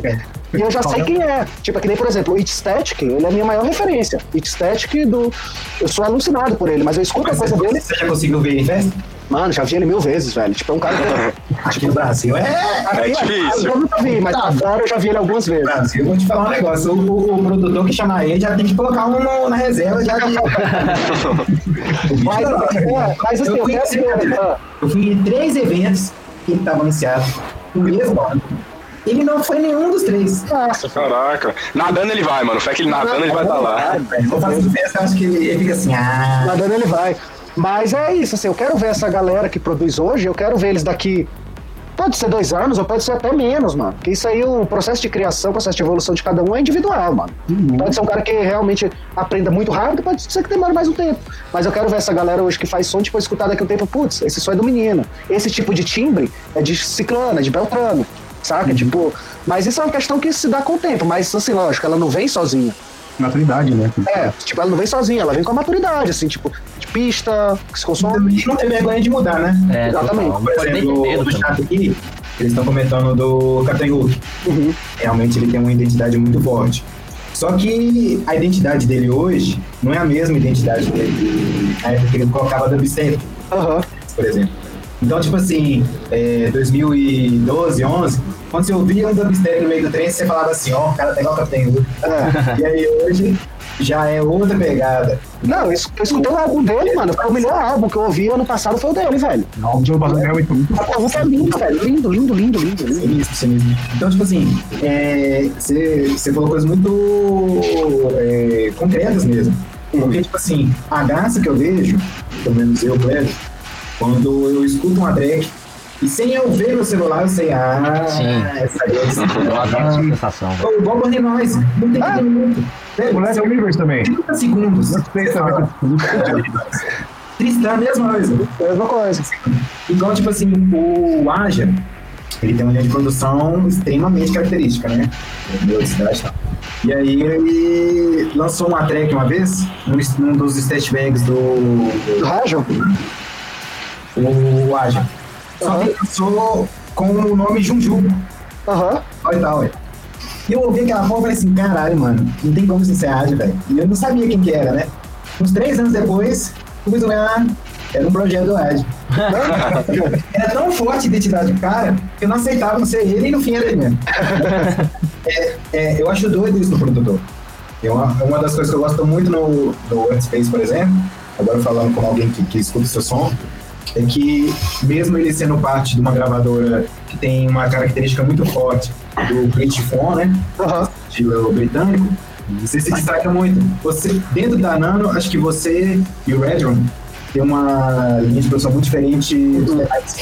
E eu já sei quem é. Tipo, é que nem, por exemplo, o It Static, ele é a minha maior referência. It Static do. Eu sou alucinado por ele, mas eu escuto a Mas coisa você, dele. você já conseguiu ver em festa? Mano, já vi ele mil vezes, velho. Tipo, é um cara que. Aqui no Brasil é. Aqui, difícil. Eu nunca vi, mas lá fora eu já vi ele algumas vezes. Brasil, eu vou te falar um negócio. O, o- o produtor que chamar ele já tem que colocar um no- na reserva já de. Mas, é, mas assim, eu, eu fui, quero ver. ah, eu fui em três eventos que ele estava anunciado no mesmo ano. Ele não foi nenhum dos três. Nossa, Caraca. Nadando ele vai, mano. Fé que ele nadando ele vai estar lá. Eu faço festa, eu acho que ele, ele fica assim, ah. nadando ele vai. Mas é isso, assim, eu quero ver essa galera que produz hoje, eu quero ver eles daqui. Pode ser dois anos, ou pode ser até menos, mano. Porque isso aí, o processo de criação, o processo de evolução de cada um é individual, mano. Pode ser um cara que realmente aprenda muito rápido, pode ser que demore mais um tempo. Mas eu quero ver essa galera hoje que faz som, tipo, escutar daqui um tempo, putz, esse som é do menino. Esse tipo de timbre é de ciclano, é de beltrano, saca? Tipo, mas isso é uma questão que se dá com o tempo, mas assim, lógico, ela não vem sozinha. Maturidade, né? É, tipo, ela não vem sozinha, ela vem com a maturidade, assim, tipo, de pista, que se consome. Não tem vergonha de mudar, né? É, Exatamente. total. Por exemplo, medo no também. chat aqui, eles estão comentando do Captain Hook. Uhum. Realmente ele tem uma identidade muito forte. Só que a identidade dele hoje não é a mesma identidade dele na época que ele colocava dubstep, Aham. por exemplo. Então, tipo assim, é, 2012, 11, quando você ouvia um dubstep no meio do trem, você falava assim, ó, o cara tá igual o Captain Hook. É. E aí hoje já é outra pegada. Não, eu es- eu escutei o álbum dele, mano. Foi o melhor álbum que eu ouvi ano passado, foi o dele, velho. O álbum de ano passado realmente foi muito é lindo, velho. Lindo, lindo, lindo, lindo, lindo. Sinistro, sinistro. Então, tipo assim, é, você você falou coisas muito é, concretas mesmo. Porque, tipo assim, a graça que eu vejo, pelo menos eu, Cleber, quando eu escuto uma track e sem eu ver no celular, eu sei, ah, Sim. essa aí é essa. Adoro essa sensação. Ou igual Burning Noise, não tem Ah. minuto. O Last Universe também. 30 segundos. Gostei Você também. fala, Tristão, mesma coisa. Mesma coisa. Igual, tipo assim, o Aja, ele tem uma linha de produção extremamente característica, né? Velocidade e tal. E aí ele lançou uma track uma vez, num, num dos stat bags do, Do Rajon? do Aja. Só que lançou com o nome Junju. Aham. Olha e tal. E eu ouvi aquela porra e falei assim, caralho, mano, não tem como isso ser Aja, velho. E eu não sabia quem que era, né? Uns três anos depois, eu fui olhar, era um projeto do Aja. Era tão forte a identidade do cara que eu não aceitava não ser ele e no fim era ele mesmo. É, é, eu acho doido isso no produtor. É uma, uma das coisas que eu gosto muito no, no Workspace, por exemplo, agora falando com alguém que, que escuta o seu som, é que, mesmo ele sendo parte de uma gravadora que tem uma característica muito forte do British Phone, né? Aham. Estilo britânico, você se destaca muito. Você, dentro da Nano, acho que você e o Redron tem uma linha de produção muito diferente.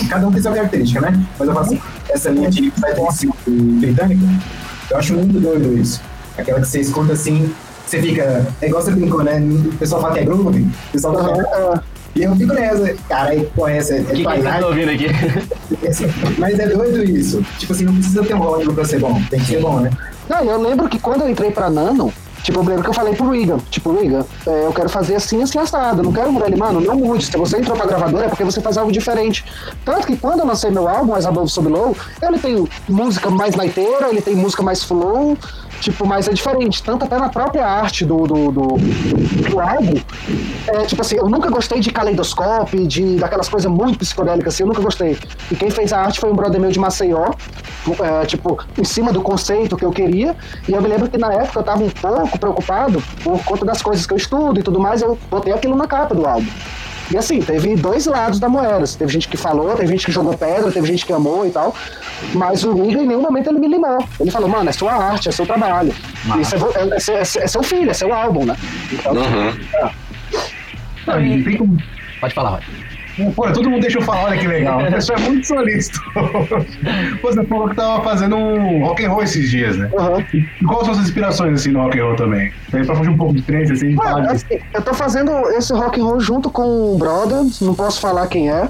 Cada um tem sua característica, né? Mas eu falo assim, essa linha de Psytrance britânica, eu acho muito doido isso. Aquela que você escuta assim, você fica. É igual você brincou, né? O pessoal fala que é groove, o pessoal fala. "Ah", E eu fico nessa, cara, aí, pô, essa é que, que Twilight. vocês estão ouvindo aqui? Mas é doido isso. Tipo assim, não precisa ter um código pra ser bom. Tem que ser bom, né? Não, eu lembro que quando eu entrei pra Nano, tipo, eu lembro que eu falei pro Regan, tipo, Regan, é, eu quero fazer assim, assim, assado, não quero mudar ele, mano, não mude, se você entrou pra gravadora é porque você faz algo diferente. Tanto que quando eu lancei meu álbum, As Above So Below, ele tem música mais naiteira, ele tem música mais flow, tipo, mas é diferente, tanto até na própria arte do, do, do, do álbum, é, tipo assim, eu nunca gostei de caleidoscópio, de daquelas coisas muito psicodélicas assim, eu nunca gostei. E quem fez a arte foi um brother meu de Maceió, é, tipo, em cima do conceito que eu queria. E eu me lembro que na época eu tava um pouco preocupado por conta das coisas que eu estudo e tudo mais, eu botei aquilo na capa do álbum. E assim, teve dois lados da moeda. Teve gente que falou, teve gente que jogou pedra, teve gente que amou e tal. Mas o Riga, em nenhum momento, ele me limou. Ele falou, mano, é sua arte, é seu trabalho. Isso é, é- é seu- é seu- é seu filho, é seu álbum, né? Então, Uhum. Não, e um- Pode falar, Rod. Pô, todo mundo deixa eu falar, olha que legal. A pessoa é muito solícito. Você falou que tava fazendo um rock and roll esses dias, né? aham. E quais são as inspirações, assim, no rock and roll também? Pra fugir um pouco de trance, assim, Mano, disso. assim, eu tô fazendo esse rock and roll junto com um brother, não posso falar quem é,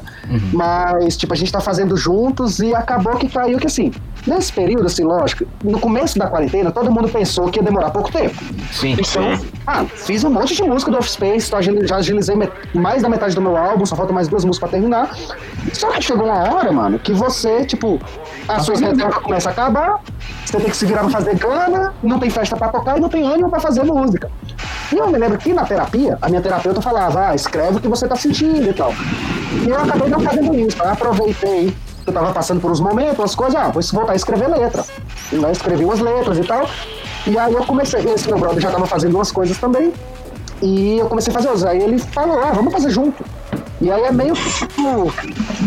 mas tipo, a gente tá fazendo juntos e acabou que caiu que assim, nesse período, assim, lógico, no começo da quarentena, todo mundo pensou que ia demorar pouco tempo. Sim. Então, ah, fiz um monte de música do Offspace, tô já agilizei mais da metade do meu álbum, só falta mais duas músicas pra terminar. Só que chegou uma hora, mano, que você, tipo, as suas reservas começam a acabar, você tem que se virar pra fazer grana, não tem festa pra tocar e não tem ânimo pra fazer música. E eu me lembro que na terapia, a minha terapeuta falava, ah, escreve o que você tá sentindo e tal. E eu acabei não fazendo isso, eu aproveitei eu tava passando por uns momentos, umas coisas, ah, vou voltar a escrever letra. E lá eu escrevi umas letras e tal. E aí eu comecei, esse meu brother já tava fazendo umas coisas também. E eu comecei a fazer outras. Aí ele falou, ah, vamos fazer junto. E aí é meio que, tipo,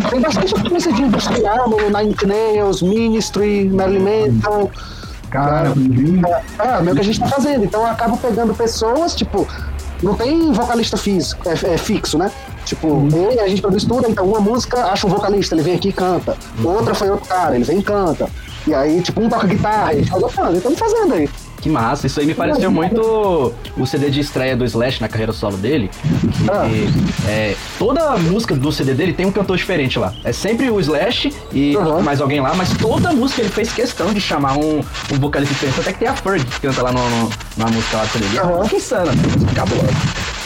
tem bastante influência de industrial no Nine Nails, Ministry, Marilyn Manson. Cara, bem- É, meio que a gente tá fazendo. Então eu acabo pegando pessoas, tipo, não tem vocalista físico, é, é fixo, né? Tipo, ele, a gente produz tudo, então uma música acha um vocalista, ele vem aqui e canta. Outra foi outro cara, ele vem e canta. E aí, tipo, um toca guitarra, e a gente fala, "Ah, estamos fazendo aí. Que massa, isso aí me pareceu muito o CD de estreia do Slash na carreira solo dele. Que, Ah. é, toda música do CD dele tem um cantor diferente lá. É sempre o Slash e Uhum. mais alguém lá, mas toda música ele fez questão de chamar um, um vocalista diferente. Até que tem a Ferg que canta lá no, no- na música lá do CD. Uhum. É que insana, né?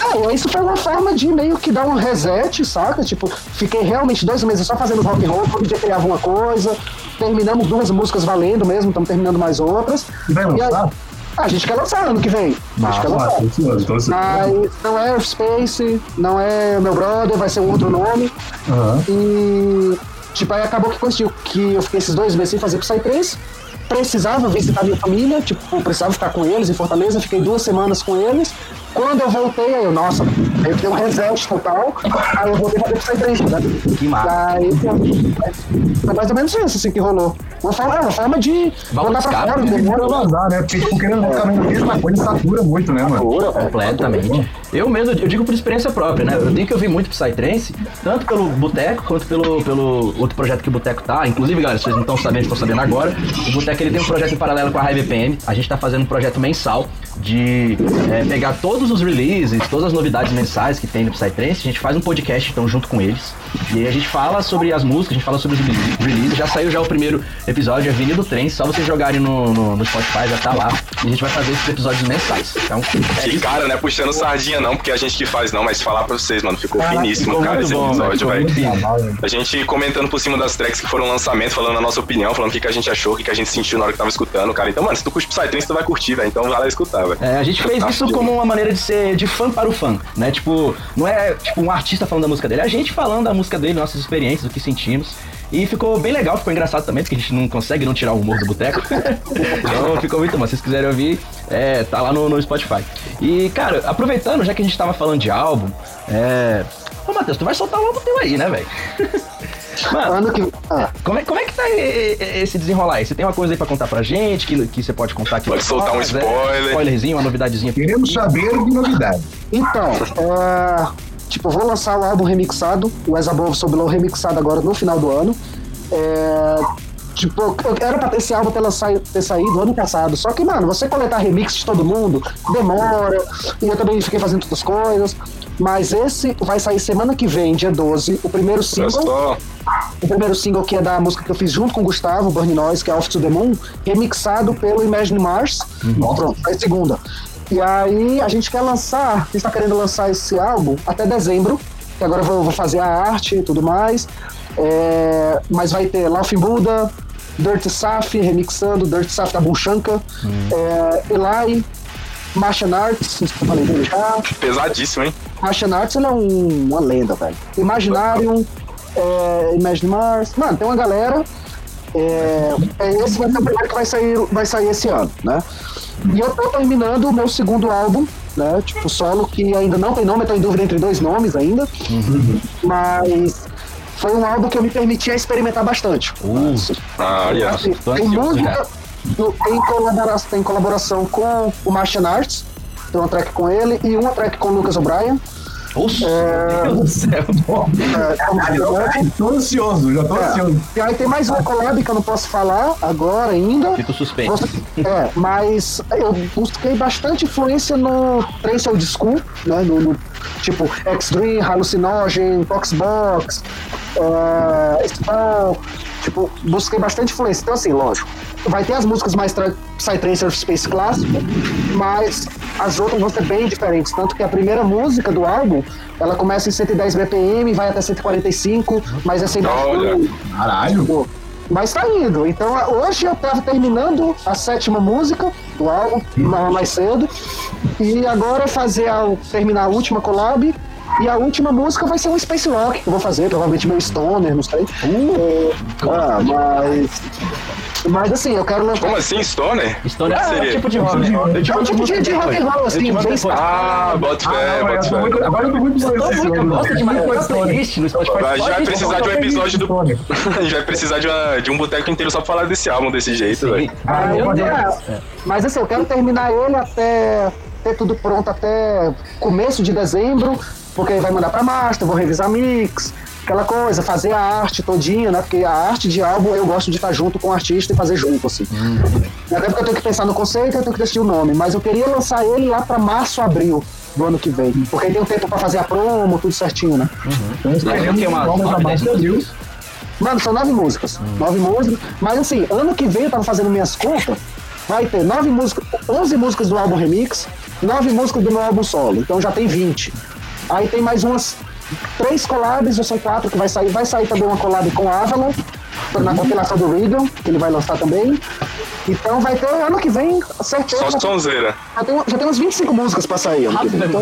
Ah, isso foi uma forma de meio que dar um reset, saca? Tipo, fiquei realmente dois meses só fazendo rock and roll, todo dia criava uma coisa. Terminamos duas músicas valendo mesmo, estamos terminando mais outras. Vai E lançar? A gente quer lançar ano que vem. A gente quer Ah, lançar. ansioso, tô ansioso. Mas não é Space, não é meu brother, vai ser um outro nome. Aham. E tipo, aí acabou que coincidiu que eu fiquei esses dois meses sem fazer Psytrance. Precisava visitar minha família, tipo, precisava ficar com eles em Fortaleza, fiquei duas semanas com eles. Quando eu voltei, aí eu, nossa, eu dei um reset total, aí eu voltei pra Psytrance, né? Que massa. Aí foi- mais ou menos isso assim que rolou. Uma forma, é uma forma de Valor botar pra fora, né? Entendeu? vazar, né? Porque, tipo, querendo ficar vendo a mesma coisa, satura muito, né, mano? Completamente. Eu mesmo, eu digo por experiência própria, né? Eu tenho que ouvir muito Psytrance, tanto pelo Boteco quanto pelo, pelo outro projeto que o Boteco tá. Inclusive, galera, se vocês não estão sabendo, estão sabendo agora. O Boteco ele tem um projeto em paralelo com a Raiva PM. A gente tá fazendo um projeto mensal de é, pegar todos os releases, todas as novidades mensais que tem no Psytrance. A gente faz um podcast, então, junto com eles. E aí a gente fala sobre as músicas, a gente fala sobre os rele- releases. Já saiu já o primeiro episódio, Avenida do Trem. Só vocês jogarem no, no, no Spotify, já tá lá. E a gente vai fazer esses episódios mensais. Então, é Que isso. cara, né? Puxando sardinha não, porque a gente que faz não, mas falar pra vocês, mano, ficou Caraca, finíssimo, ficou cara, esse bom, episódio, velho. A gente comentando por cima das tracks que foram lançamento, falando a nossa opinião, falando o que, que a gente achou, o que, que a gente sentiu na hora que tava escutando, cara. Então, mano, se tu curte Psytrance, tu vai curtir, velho. Então vai lá escutar, velho. É, a gente fez isso como uma maneira de ser de fã para o fã, né? Tipo, não é tipo um artista falando da música dele, é a gente falando da música dele, nossas experiências, o que sentimos. E ficou bem legal, ficou engraçado também, porque a gente não consegue não tirar o humor do boteco. então ficou muito bom. Se vocês quiserem ouvir, é, tá lá no, no Spotify. E, cara, aproveitando, já que a gente tava falando de álbum, é, Ô, Matheus, tu vai soltar um álbum teu aí, né, velho? Mano, Ano que. Ah, como é, como é que tá esse desenrolar aí? Você tem uma coisa aí pra contar pra gente que, que você pode contar aqui? Pode soltar um né? spoiler. Spoilerzinho, uma novidadezinha. Queremos saber de novidade. então, é, tipo, eu vou lançar o álbum remixado, o As Above So Below remixado agora no final do ano. É, tipo, eu- era pra ter esse álbum ter, lançado, ter saído ano passado, só que, mano, você coletar remix de todo mundo demora, e eu também fiquei fazendo outras coisas. Mas esse vai sair semana que vem, dia 12, o primeiro single. O primeiro single que é da música que eu fiz junto com o Gustavo, Burn Noise, que é Off to the Moon, remixado pelo Imagine Mars. Pronto, é a segunda. E aí a gente quer lançar, a gente tá querendo lançar esse álbum até dezembro, que agora eu vou, vou fazer a arte e tudo mais. É, mas vai ter Laughing Buddha, Dirty Saf remixando, Dirty Saf da Bunchanka, é, Eli, Martian Arts, não sei se eu falei dele já. Pesadíssimo, hein? Martian Arts ele é um- uma lenda, velho. Imaginarium, é, Imagine Mars. Mano, tem uma galera. É, é, esse vai ser o primeiro que vai sair, vai sair esse ano, né? E eu tô terminando o meu segundo álbum, né? Tipo, solo, que ainda não tem nome, eu tô em dúvida entre dois nomes ainda. Mas foi um álbum que eu me permitia experimentar bastante. Ah, olha. Assim, tô tem música, tem colaboração, tem colaboração com o Martian Arts, tem uma track com ele e uma track com o Lucas O'Brien. Oxe, É. meu Deus do céu. É, Caralho, que é? tô ansioso, já tô É. ansioso. E aí tem mais uma collab que eu não posso falar agora ainda. Fico suspeito. Você- É, mas eu busquei bastante influência no Trace Old School, né? No, no- tipo X-Dream, Hallucinogen, Boxbox, é, Spawn. Tipo, busquei bastante influência. Então, assim, lógico, vai ter as músicas mais tra- Psytrance Space clássico, mas as outras vão ser bem diferentes. Tanto que a primeira música do álbum, ela começa em 110 BPM, vai até 145, mas é sem Olha. Caralho. Pô, Mas tá indo. Então hoje eu tava terminando a sétima música do álbum, mais cedo. E agora fazer a, terminar a última collab. E a última música vai ser um Space Rock que eu vou fazer, provavelmente meu Stoner, não sei. É, ah, mas. Mas assim, eu quero lançar. Como assim, Stoner? História Ah, é um seria? tipo de rock. É um mando tipo de, rock and roll, assim, mando bem. Ah, bota Ah, fé, não, bota fé. agora eu tô muito Todo mundo ansioso. gosta de uma coisa playlist no Spotify. Já precisar de um episódio do. A gente vai precisar de, um boteco inteiro só pra falar desse álbum desse jeito, velho. Ah, eu- Deus. é, Mas assim, eu quero terminar ele até ter tudo pronto até começo de dezembro, porque aí vai mandar pra master, vou revisar mix, aquela coisa, fazer a arte todinha, né? Porque a arte de álbum eu gosto de estar junto com o artista e fazer junto, assim. Até porque eu tenho que pensar no conceito, eu tenho que decidir o nome, mas eu queria lançar ele lá pra março, abril do ano que vem, porque aí tem um tempo pra fazer a promo, tudo certinho, né? Vai ver o que? Uma músicas? Mano, são nove músicas. Nove músicas. Mas assim, ano que vem eu tava fazendo minhas contas. Vai ter nove músicas, onze músicas do álbum remix, nove músicas do meu álbum solo. Então já tem 20. Aí tem mais umas três collabs, ou são quatro que vai sair. Vai sair também uma collab com a Avalon, na compilação do Regan, que ele vai lançar também. Então vai ter ano que vem, certeza. Só sonzeira. Já tem, já tem umas 25 músicas pra sair ano que vem. Então,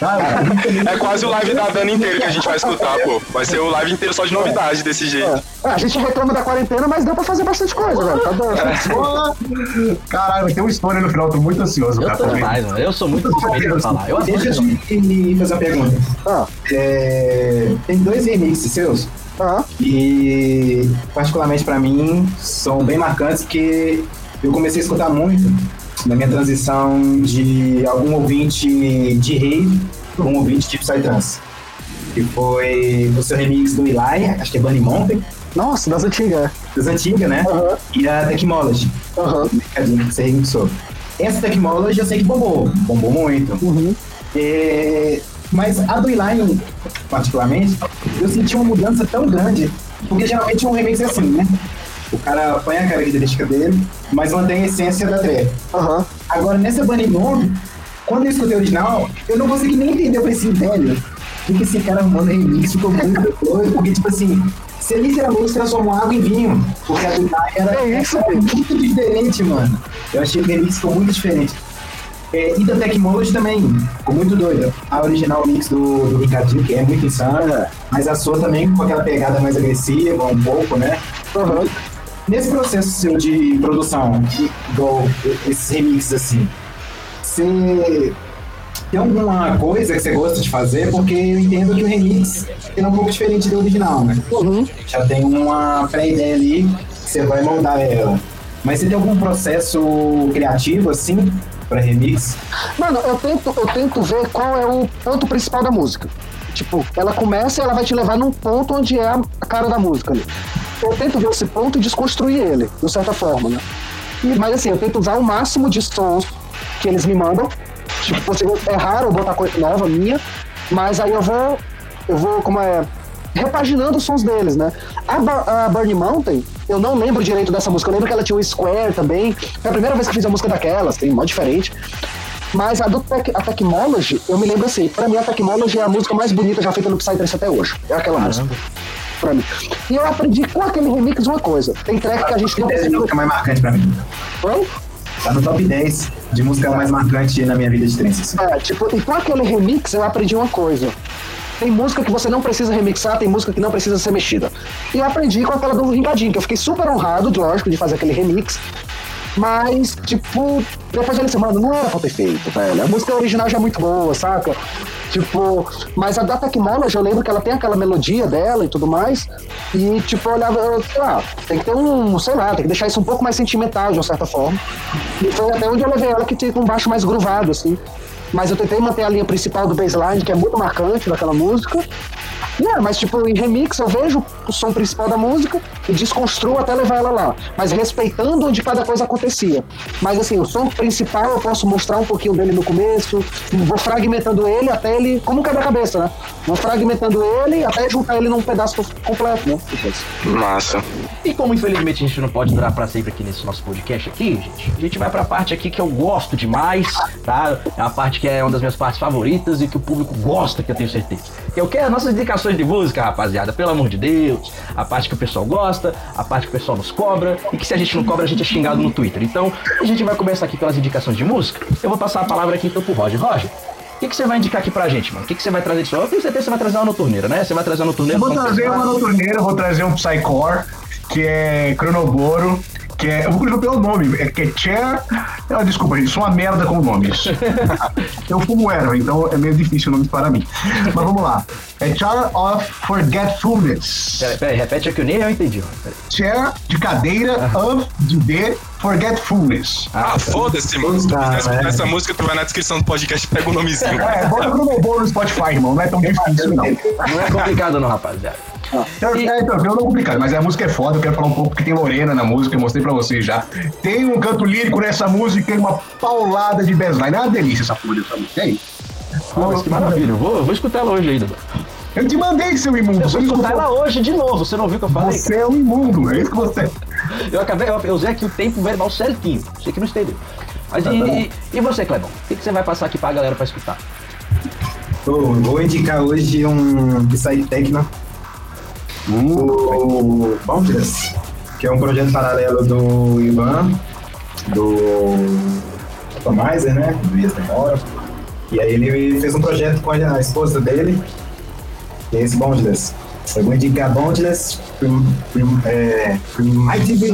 É quase o live da Dana inteiro que a gente vai escutar, pô. Vai ser o live inteiro só de novidade desse jeito. é, a gente reclama da quarentena, mas deu pra fazer bastante coisa, velho. Tá doido. Caralho, vai ter uma história no final, tô muito ansioso, Eu cara. tô demais, mano. Eu sou muito suspeito pra falar. Eu adoro Deixa eu te fazer uma pergunta. Ah, É, tem dois remixes seus ah, e, particularmente pra mim, são bem marcantes porque eu comecei a escutar muito na minha transição de algum ouvinte de rave para um ouvinte de Psytrance. Que foi o seu remix do Eli, acho que é Bunny Mountain, nossa, das antigas. das antigas, né? Aham, E a Technology, aham. mercadinho que você remixou. Essa Technology eu sei que bombou, bombou muito. Uhum. É, mas a do Eli, particularmente, eu senti uma mudança tão grande, porque geralmente um remix é assim, né? O cara põe a característica dele, mas mantém a essência da trap. Aham. Agora, nessa Bunny quando eu escutei o original, eu não consegui nem entender. Eu falei assim, velho, o que esse cara arrumando remix ficou muito doido, porque, tipo assim, você literalmente transformou água em vinho, porque a do era, É isso, era muito diferente, mano. Eu achei que o remix ficou muito diferente. É, e da Tecnology também, ficou muito doida. A original mix do, do Ricardinho, que é muito insana, mas a sua também com aquela pegada mais agressiva, um pouco, né? Aham. Nesse processo seu de produção, igual esses remixes assim, você tem alguma coisa que você gosta de fazer? Porque eu entendo que o remix é um pouco diferente do original, né? Uhum. Já tem uma pré-ideia ali que você vai moldar ela. Mas você tem algum processo criativo, assim, pra remix? Mano, eu tento, eu tento ver qual é o ponto principal da música. Tipo, ela começa e ela vai te levar num ponto onde é a cara da música ali. Eu tento ver esse ponto e desconstruir ele, de certa forma, né? E- Mas assim, eu tento usar o máximo de sons que eles me mandam. Tipo, assim, é raro botar coisa nova minha, mas aí eu vou, eu vou, como é, repaginando os sons deles, né? A, a Burning Mountain, eu não lembro direito dessa música, eu lembro que ela tinha o Square também. Foi a primeira vez que eu fiz a música daquelas, tem mó diferente. Mas a do Tec, a Technology, eu me lembro assim, pra mim a Technology é a música mais bonita já feita no Psytrance até hoje. É aquela música. Pra mim. E eu aprendi com aquele remix uma coisa. Tem track que a gente não Top 10 de conseguiu. música mais marcante pra mim. Oi? Tá no top 10 de música mais marcante na minha vida de trance. assim. É, tipo, e com aquele remix eu aprendi uma coisa. Tem música que você não precisa remixar, tem música que não precisa ser mexida. E eu aprendi com aquela do Ringadinho, que eu fiquei super honrado, lógico, de fazer aquele remix. Mas, tipo, depois eu disse, mano, não era pra ter feito, velho. A música original já é muito boa, saca? Tipo, mas a da Technology, eu lembro que ela tem aquela melodia dela e tudo mais. E, tipo, eu olhava, eu, sei lá, tem que ter um, sei lá, tem que deixar isso um pouco mais sentimental, de uma certa forma. E foi até onde eu levei ela que tinha um baixo mais gruvado, assim. Mas eu tentei manter a linha principal do baseline, que é muito marcante daquela música. É, mas tipo, em remix eu vejo o som principal da música e desconstruo até levar ela lá. Mas respeitando onde cada coisa acontecia. Mas assim, o som principal eu posso mostrar um pouquinho dele no começo, vou fragmentando ele até ele. Como um quebra-cabeça, né? Vou fragmentando ele até juntar ele num pedaço completo, né? Depois. Massa. E como infelizmente a gente não pode durar pra sempre aqui nesse nosso podcast aqui, gente, a gente vai pra parte aqui que eu gosto demais, tá? É uma parte que é uma das minhas partes favoritas e que o público gosta, que eu tenho certeza. Que eu quero as nossas indicações de música, rapaziada, pelo amor de Deus. A parte que o pessoal gosta, a parte que o pessoal nos cobra e que se a gente não cobra a gente é xingado no Twitter. Então, a gente vai começar aqui pelas indicações de música. Eu vou passar a palavra aqui então pro Roger. Roger, o que, que você vai indicar aqui pra gente, mano? O que, que você vai trazer de só? Eu tenho certeza que você vai trazer uma noturneira, né? Você vai trazer uma noturneira. Eu vou trazer uma noturneira, vou trazer um Psycore, que é Cronoboro, que é. Eu vou colocar pelo nome, é que é Chair. Ah, desculpa, gente, sou uma merda com nomes. eu fumo erva, então é meio difícil o nome para mim. Mas vamos lá. É Chair of Forgetfulness. Peraí, peraí, repete aqui, eu nem eu entendi. Peraí. Chair de cadeira of de de Forgetfulness. Ah, foda-se, mano. Se tu quiser escutar essa música, tu vai na descrição do podcast e pega o nomezinho. É, bota Cronoboro no Spotify, irmão. Não é tão difícil, não. Não é complicado não, rapaziada. Então, é, então, eu não é complicado, mas a música é foda, eu quero falar um pouco, porque tem Lorena na música, eu mostrei pra vocês já. Tem um canto lírico nessa música e uma paulada de bassline. É uma delícia essa porra dessa música, é isso. Pô, mas que maravilha, eu vou, eu vou escutar ela hoje ainda. Eu te mandei, seu imundo. Eu Você vou escutar ela hoje de novo, você não ouviu o que eu falei? Você é um imundo, é isso que você é. Eu acabei, eu, eu usei aqui o tempo verbal certinho, você que não entendeu. Mas e, e, e você, Clebão? O que, que você vai passar aqui pra galera pra escutar? Eu vou indicar hoje um Psy Techno, o Boundless, que é um projeto paralelo do Ivan, do Atomizer, né? Do Ias Demora. E aí ele fez um projeto com a esposa dele, que é esse Boundless. Eu vou indicar Boundless Prim, Prim, é, Primitive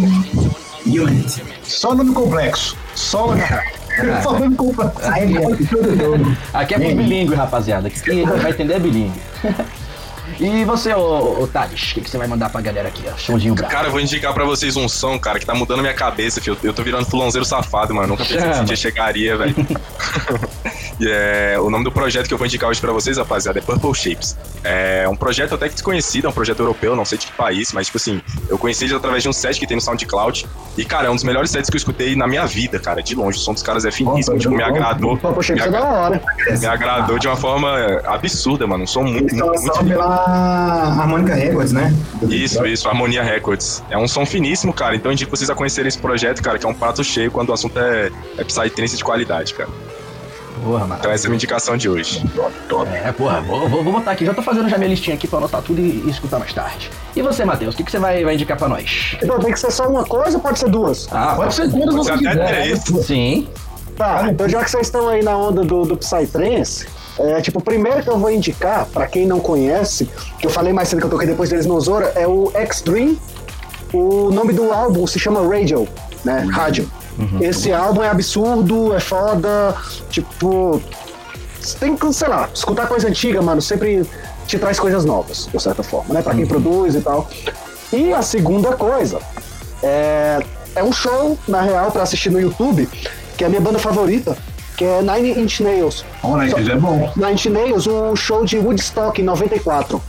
Unit. Só nome complexo. Só, só nome complexo. Aí é. Aqui é pro bilíngue, rapaziada. Aqui quem vai entender é bilíngue. E você, ô, ô Thales, o que, que você vai mandar pra galera aqui, ó? Showzinho bravo. Cara, eu vou indicar pra vocês um som, cara, que tá mudando a minha cabeça, filho. Eu tô virando fulãozeiro safado, mano. Nunca pensei que esse dia chegaria, velho. E é, o nome do projeto que eu vou indicar hoje pra vocês, rapaziada, é Purple Shapes. É um projeto até que desconhecido, é um projeto europeu, não sei de que país, mas, tipo assim, eu conheci ele através de um set que tem no SoundCloud. E, cara, é um dos melhores sets que eu escutei na minha vida, cara. De longe, o som dos caras é finíssimo, tipo, me agradou. Me, isso é da hora. me agradou de uma forma absurda, mano. Um som muito, muito, muito Pela Harmonica Records, né? isso, isso, Harmonia Records. É um som finíssimo, cara. Então eu indico vocês a conhecerem esse projeto, cara, que é um prato cheio quando o assunto é, é Psytrance de qualidade, cara. Porra, mano. Então essa é a minha indicação de hoje. É, porra, vou, vou, vou botar aqui. Já tô fazendo já minha listinha aqui pra anotar tudo e, e escutar mais tarde. E você, Matheus, o que, que você vai, vai indicar pra nós? Então tem que ser só uma coisa ou pode ser duas? Ah, Pode ser quando Você você até quiser. três. Sim. Tá, então já que vocês estão aí na onda do, do Psytrance, é, tipo, o primeiro que eu vou indicar, pra quem não conhece, que eu falei mais cedo que eu toquei depois deles no Zora, é o X-Dream. O nome do álbum se chama Radio, né? Rádio. Esse álbum é absurdo, é foda, tipo. tem que, sei lá, escutar coisa antiga, mano, sempre te traz coisas novas, de certa forma, né? Pra quem produz e tal. E a segunda coisa é, é um show, na real, pra assistir no YouTube, que é a minha banda favorita, que é Nine Inch Nails. Né, isso é bom. Nine Inch Nails, um show de Woodstock em 94.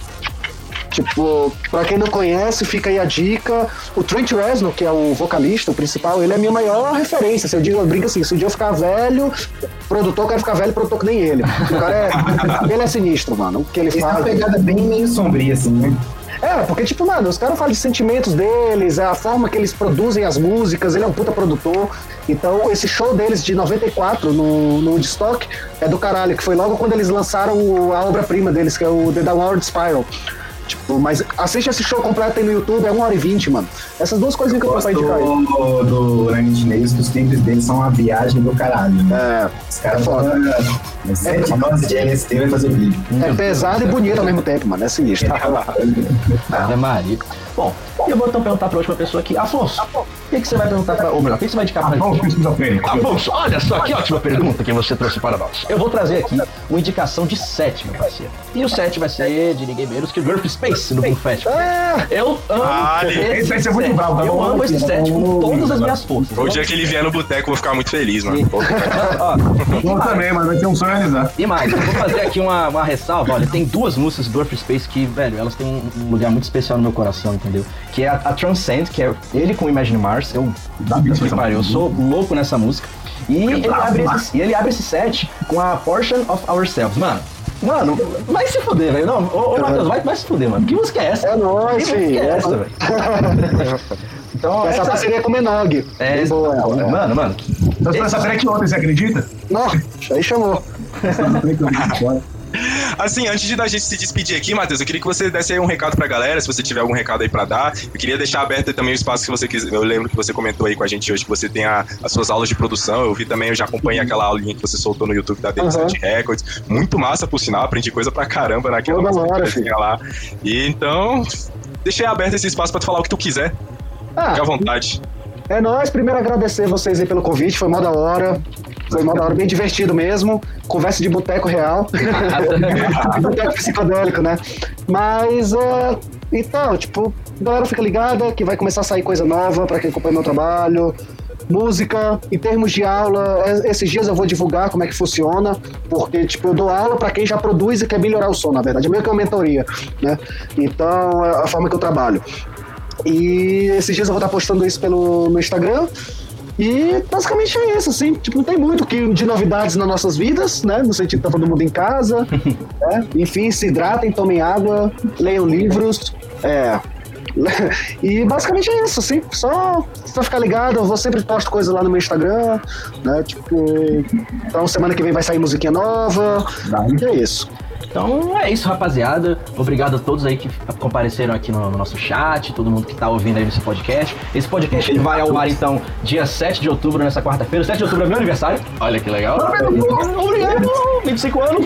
Tipo, pra quem não conhece, fica aí a dica. O Trent Reznor, que é o vocalista, o principal, ele é a minha maior referência. Se eu digo, eu brinco assim, se um dia eu ficar velho, produtor quer ficar velho, produtor que nem ele. O cara é. ele é sinistro, mano. O que ele Esse é uma faz. pegada bem meio sombria, assim, né? É, porque, tipo, mano, os caras falam de sentimentos deles, a forma que eles produzem as músicas, ele é um puta produtor. Então, esse show deles de 94 no, no Woodstock é do caralho, que foi logo quando eles lançaram a obra-prima deles, que é o The Downward Spiral. Tipo, mas assiste esse show completo aí no YouTube, é 1 hora e 20, mano. Essas duas coisinhas que eu posso Gosto indicar aí. do, do Inch Nails, que os clipes deles são uma viagem do caralho. Né? É, Os caras é foda. foda. Sete doses de LSD vai fazer vídeo. é pesado e bonito ao mesmo tempo, mano. É sinistro. Ave Maria. Bom, e eu vou então perguntar pra última pessoa aqui. Afonso, o que, que você vai perguntar pra. Ou melhor, o que, que você vai indicar pra Vamos gente? com esquizofrênico. Afonso, olha só que ótima pergunta que você trouxe para nós. Eu vou trazer aqui uma indicação de set, meu parceiro. E o set vai ser de ninguém menos que Earth Space no Blue Fest. É, Eu amo Ah, esse esse vai ser muito set. bravo, tá Eu amo esse set com todas as minhas forças. O dia que ele vier no boteco, eu vou ficar muito feliz, mano. Bom também, mas vai ser um sonho realizar. E mais, eu vou fazer aqui uma, uma ressalva. Olha, tem duas músicas do Earth Space que, velho, elas têm um um lugar muito especial no meu coração, entendeu? Que é a, a Transcend, que é ele com Imagine Mars. Eu, que pariu, eu sou louco nessa música. E ele, abre esse, e ele abre esse set com a Portion of Ourselves. Mano, mano, vai se fuder, velho. Não, ô, ô Matheus, vai, vai se fuder, mano. Que música é essa? É nóis, que música filho. é essa, velho? Então, essa essa, parceria com o Menog. é, Bem boa ela. é. Mano, mano. Eu tô nessa track ontem, você acredita? Nossa, aí chamou. Assim, antes de da gente se despedir aqui, Matheus, eu queria que você desse aí um recado pra galera, se você tiver algum recado aí pra dar. Eu queria deixar aberto também o espaço que você quiser. Eu lembro que você comentou aí com a gente hoje que você tem a- as suas aulas de produção. Eu vi também, eu já acompanhei aquela aulinha que você soltou no YouTube da Uhum. D7 Records. Muito massa, por sinal. Aprendi coisa pra caramba naquela hora, lá. E então, deixei aberto esse espaço pra tu falar o que tu quiser. Ah, Fique à vontade. É nóis, primeiro agradecer vocês aí pelo convite, foi mó da hora. Foi da hora, bem divertido mesmo. Conversa de boteco real. boteco psicodélico, né? Mas, é, então, tipo, galera fica ligada que vai começar a sair coisa nova pra quem acompanha meu trabalho. Música, em termos de aula, é- esses dias eu vou divulgar como é que funciona, porque, tipo, eu dou aula pra quem já produz e quer melhorar o som, na verdade. É meio que uma mentoria, né? Então, é a forma que eu trabalho. E esses dias eu vou estar postando isso pelo, no Instagram. E basicamente é isso, assim. Tipo, não tem muito que, de novidades nas nossas vidas, né? No sentido de tá todo mundo em casa. né? Enfim, se hidratem, tomem água, leiam livros. É. E basicamente é isso, assim. Só pra ficar ligado, eu vou sempre posto coisa lá no meu Instagram, né? Tipo. Então semana que vem vai sair musiquinha nova. E é isso. Então é isso, rapaziada. Obrigado a todos aí que compareceram aqui no, no nosso chat, todo mundo que tá ouvindo aí nesse podcast. Esse podcast ele vai ao ar então dia 7 de outubro, nessa quarta-feira. 7 de outubro é meu aniversário. Olha que legal. Obrigado, 25 anos.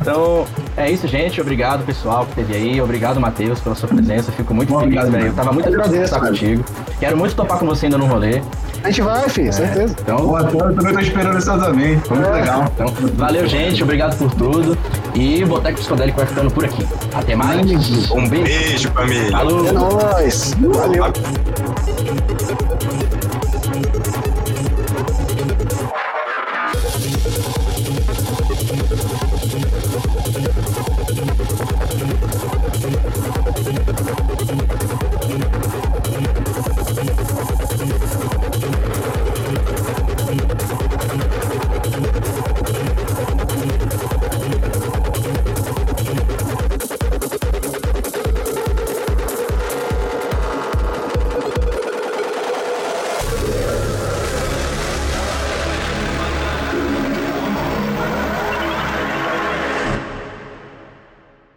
Então é isso, gente. Obrigado, pessoal, que esteve aí. Obrigado, Matheus, pela sua presença. Fico muito feliz, Obrigado, velho. Eu tava muito feliz de estar contigo. Quero muito topar com você ainda no rolê. A gente vai, filho, certeza. Então, Pô, eu também tô esperando ansiosamente. Foi muito legal. então, valeu, gente. Obrigado por tudo. E o Boteco Psicodélico vai ficando por aqui. Até mais. Um beijo. Beijo, família. Falou. É nóis. Valeu. Podcast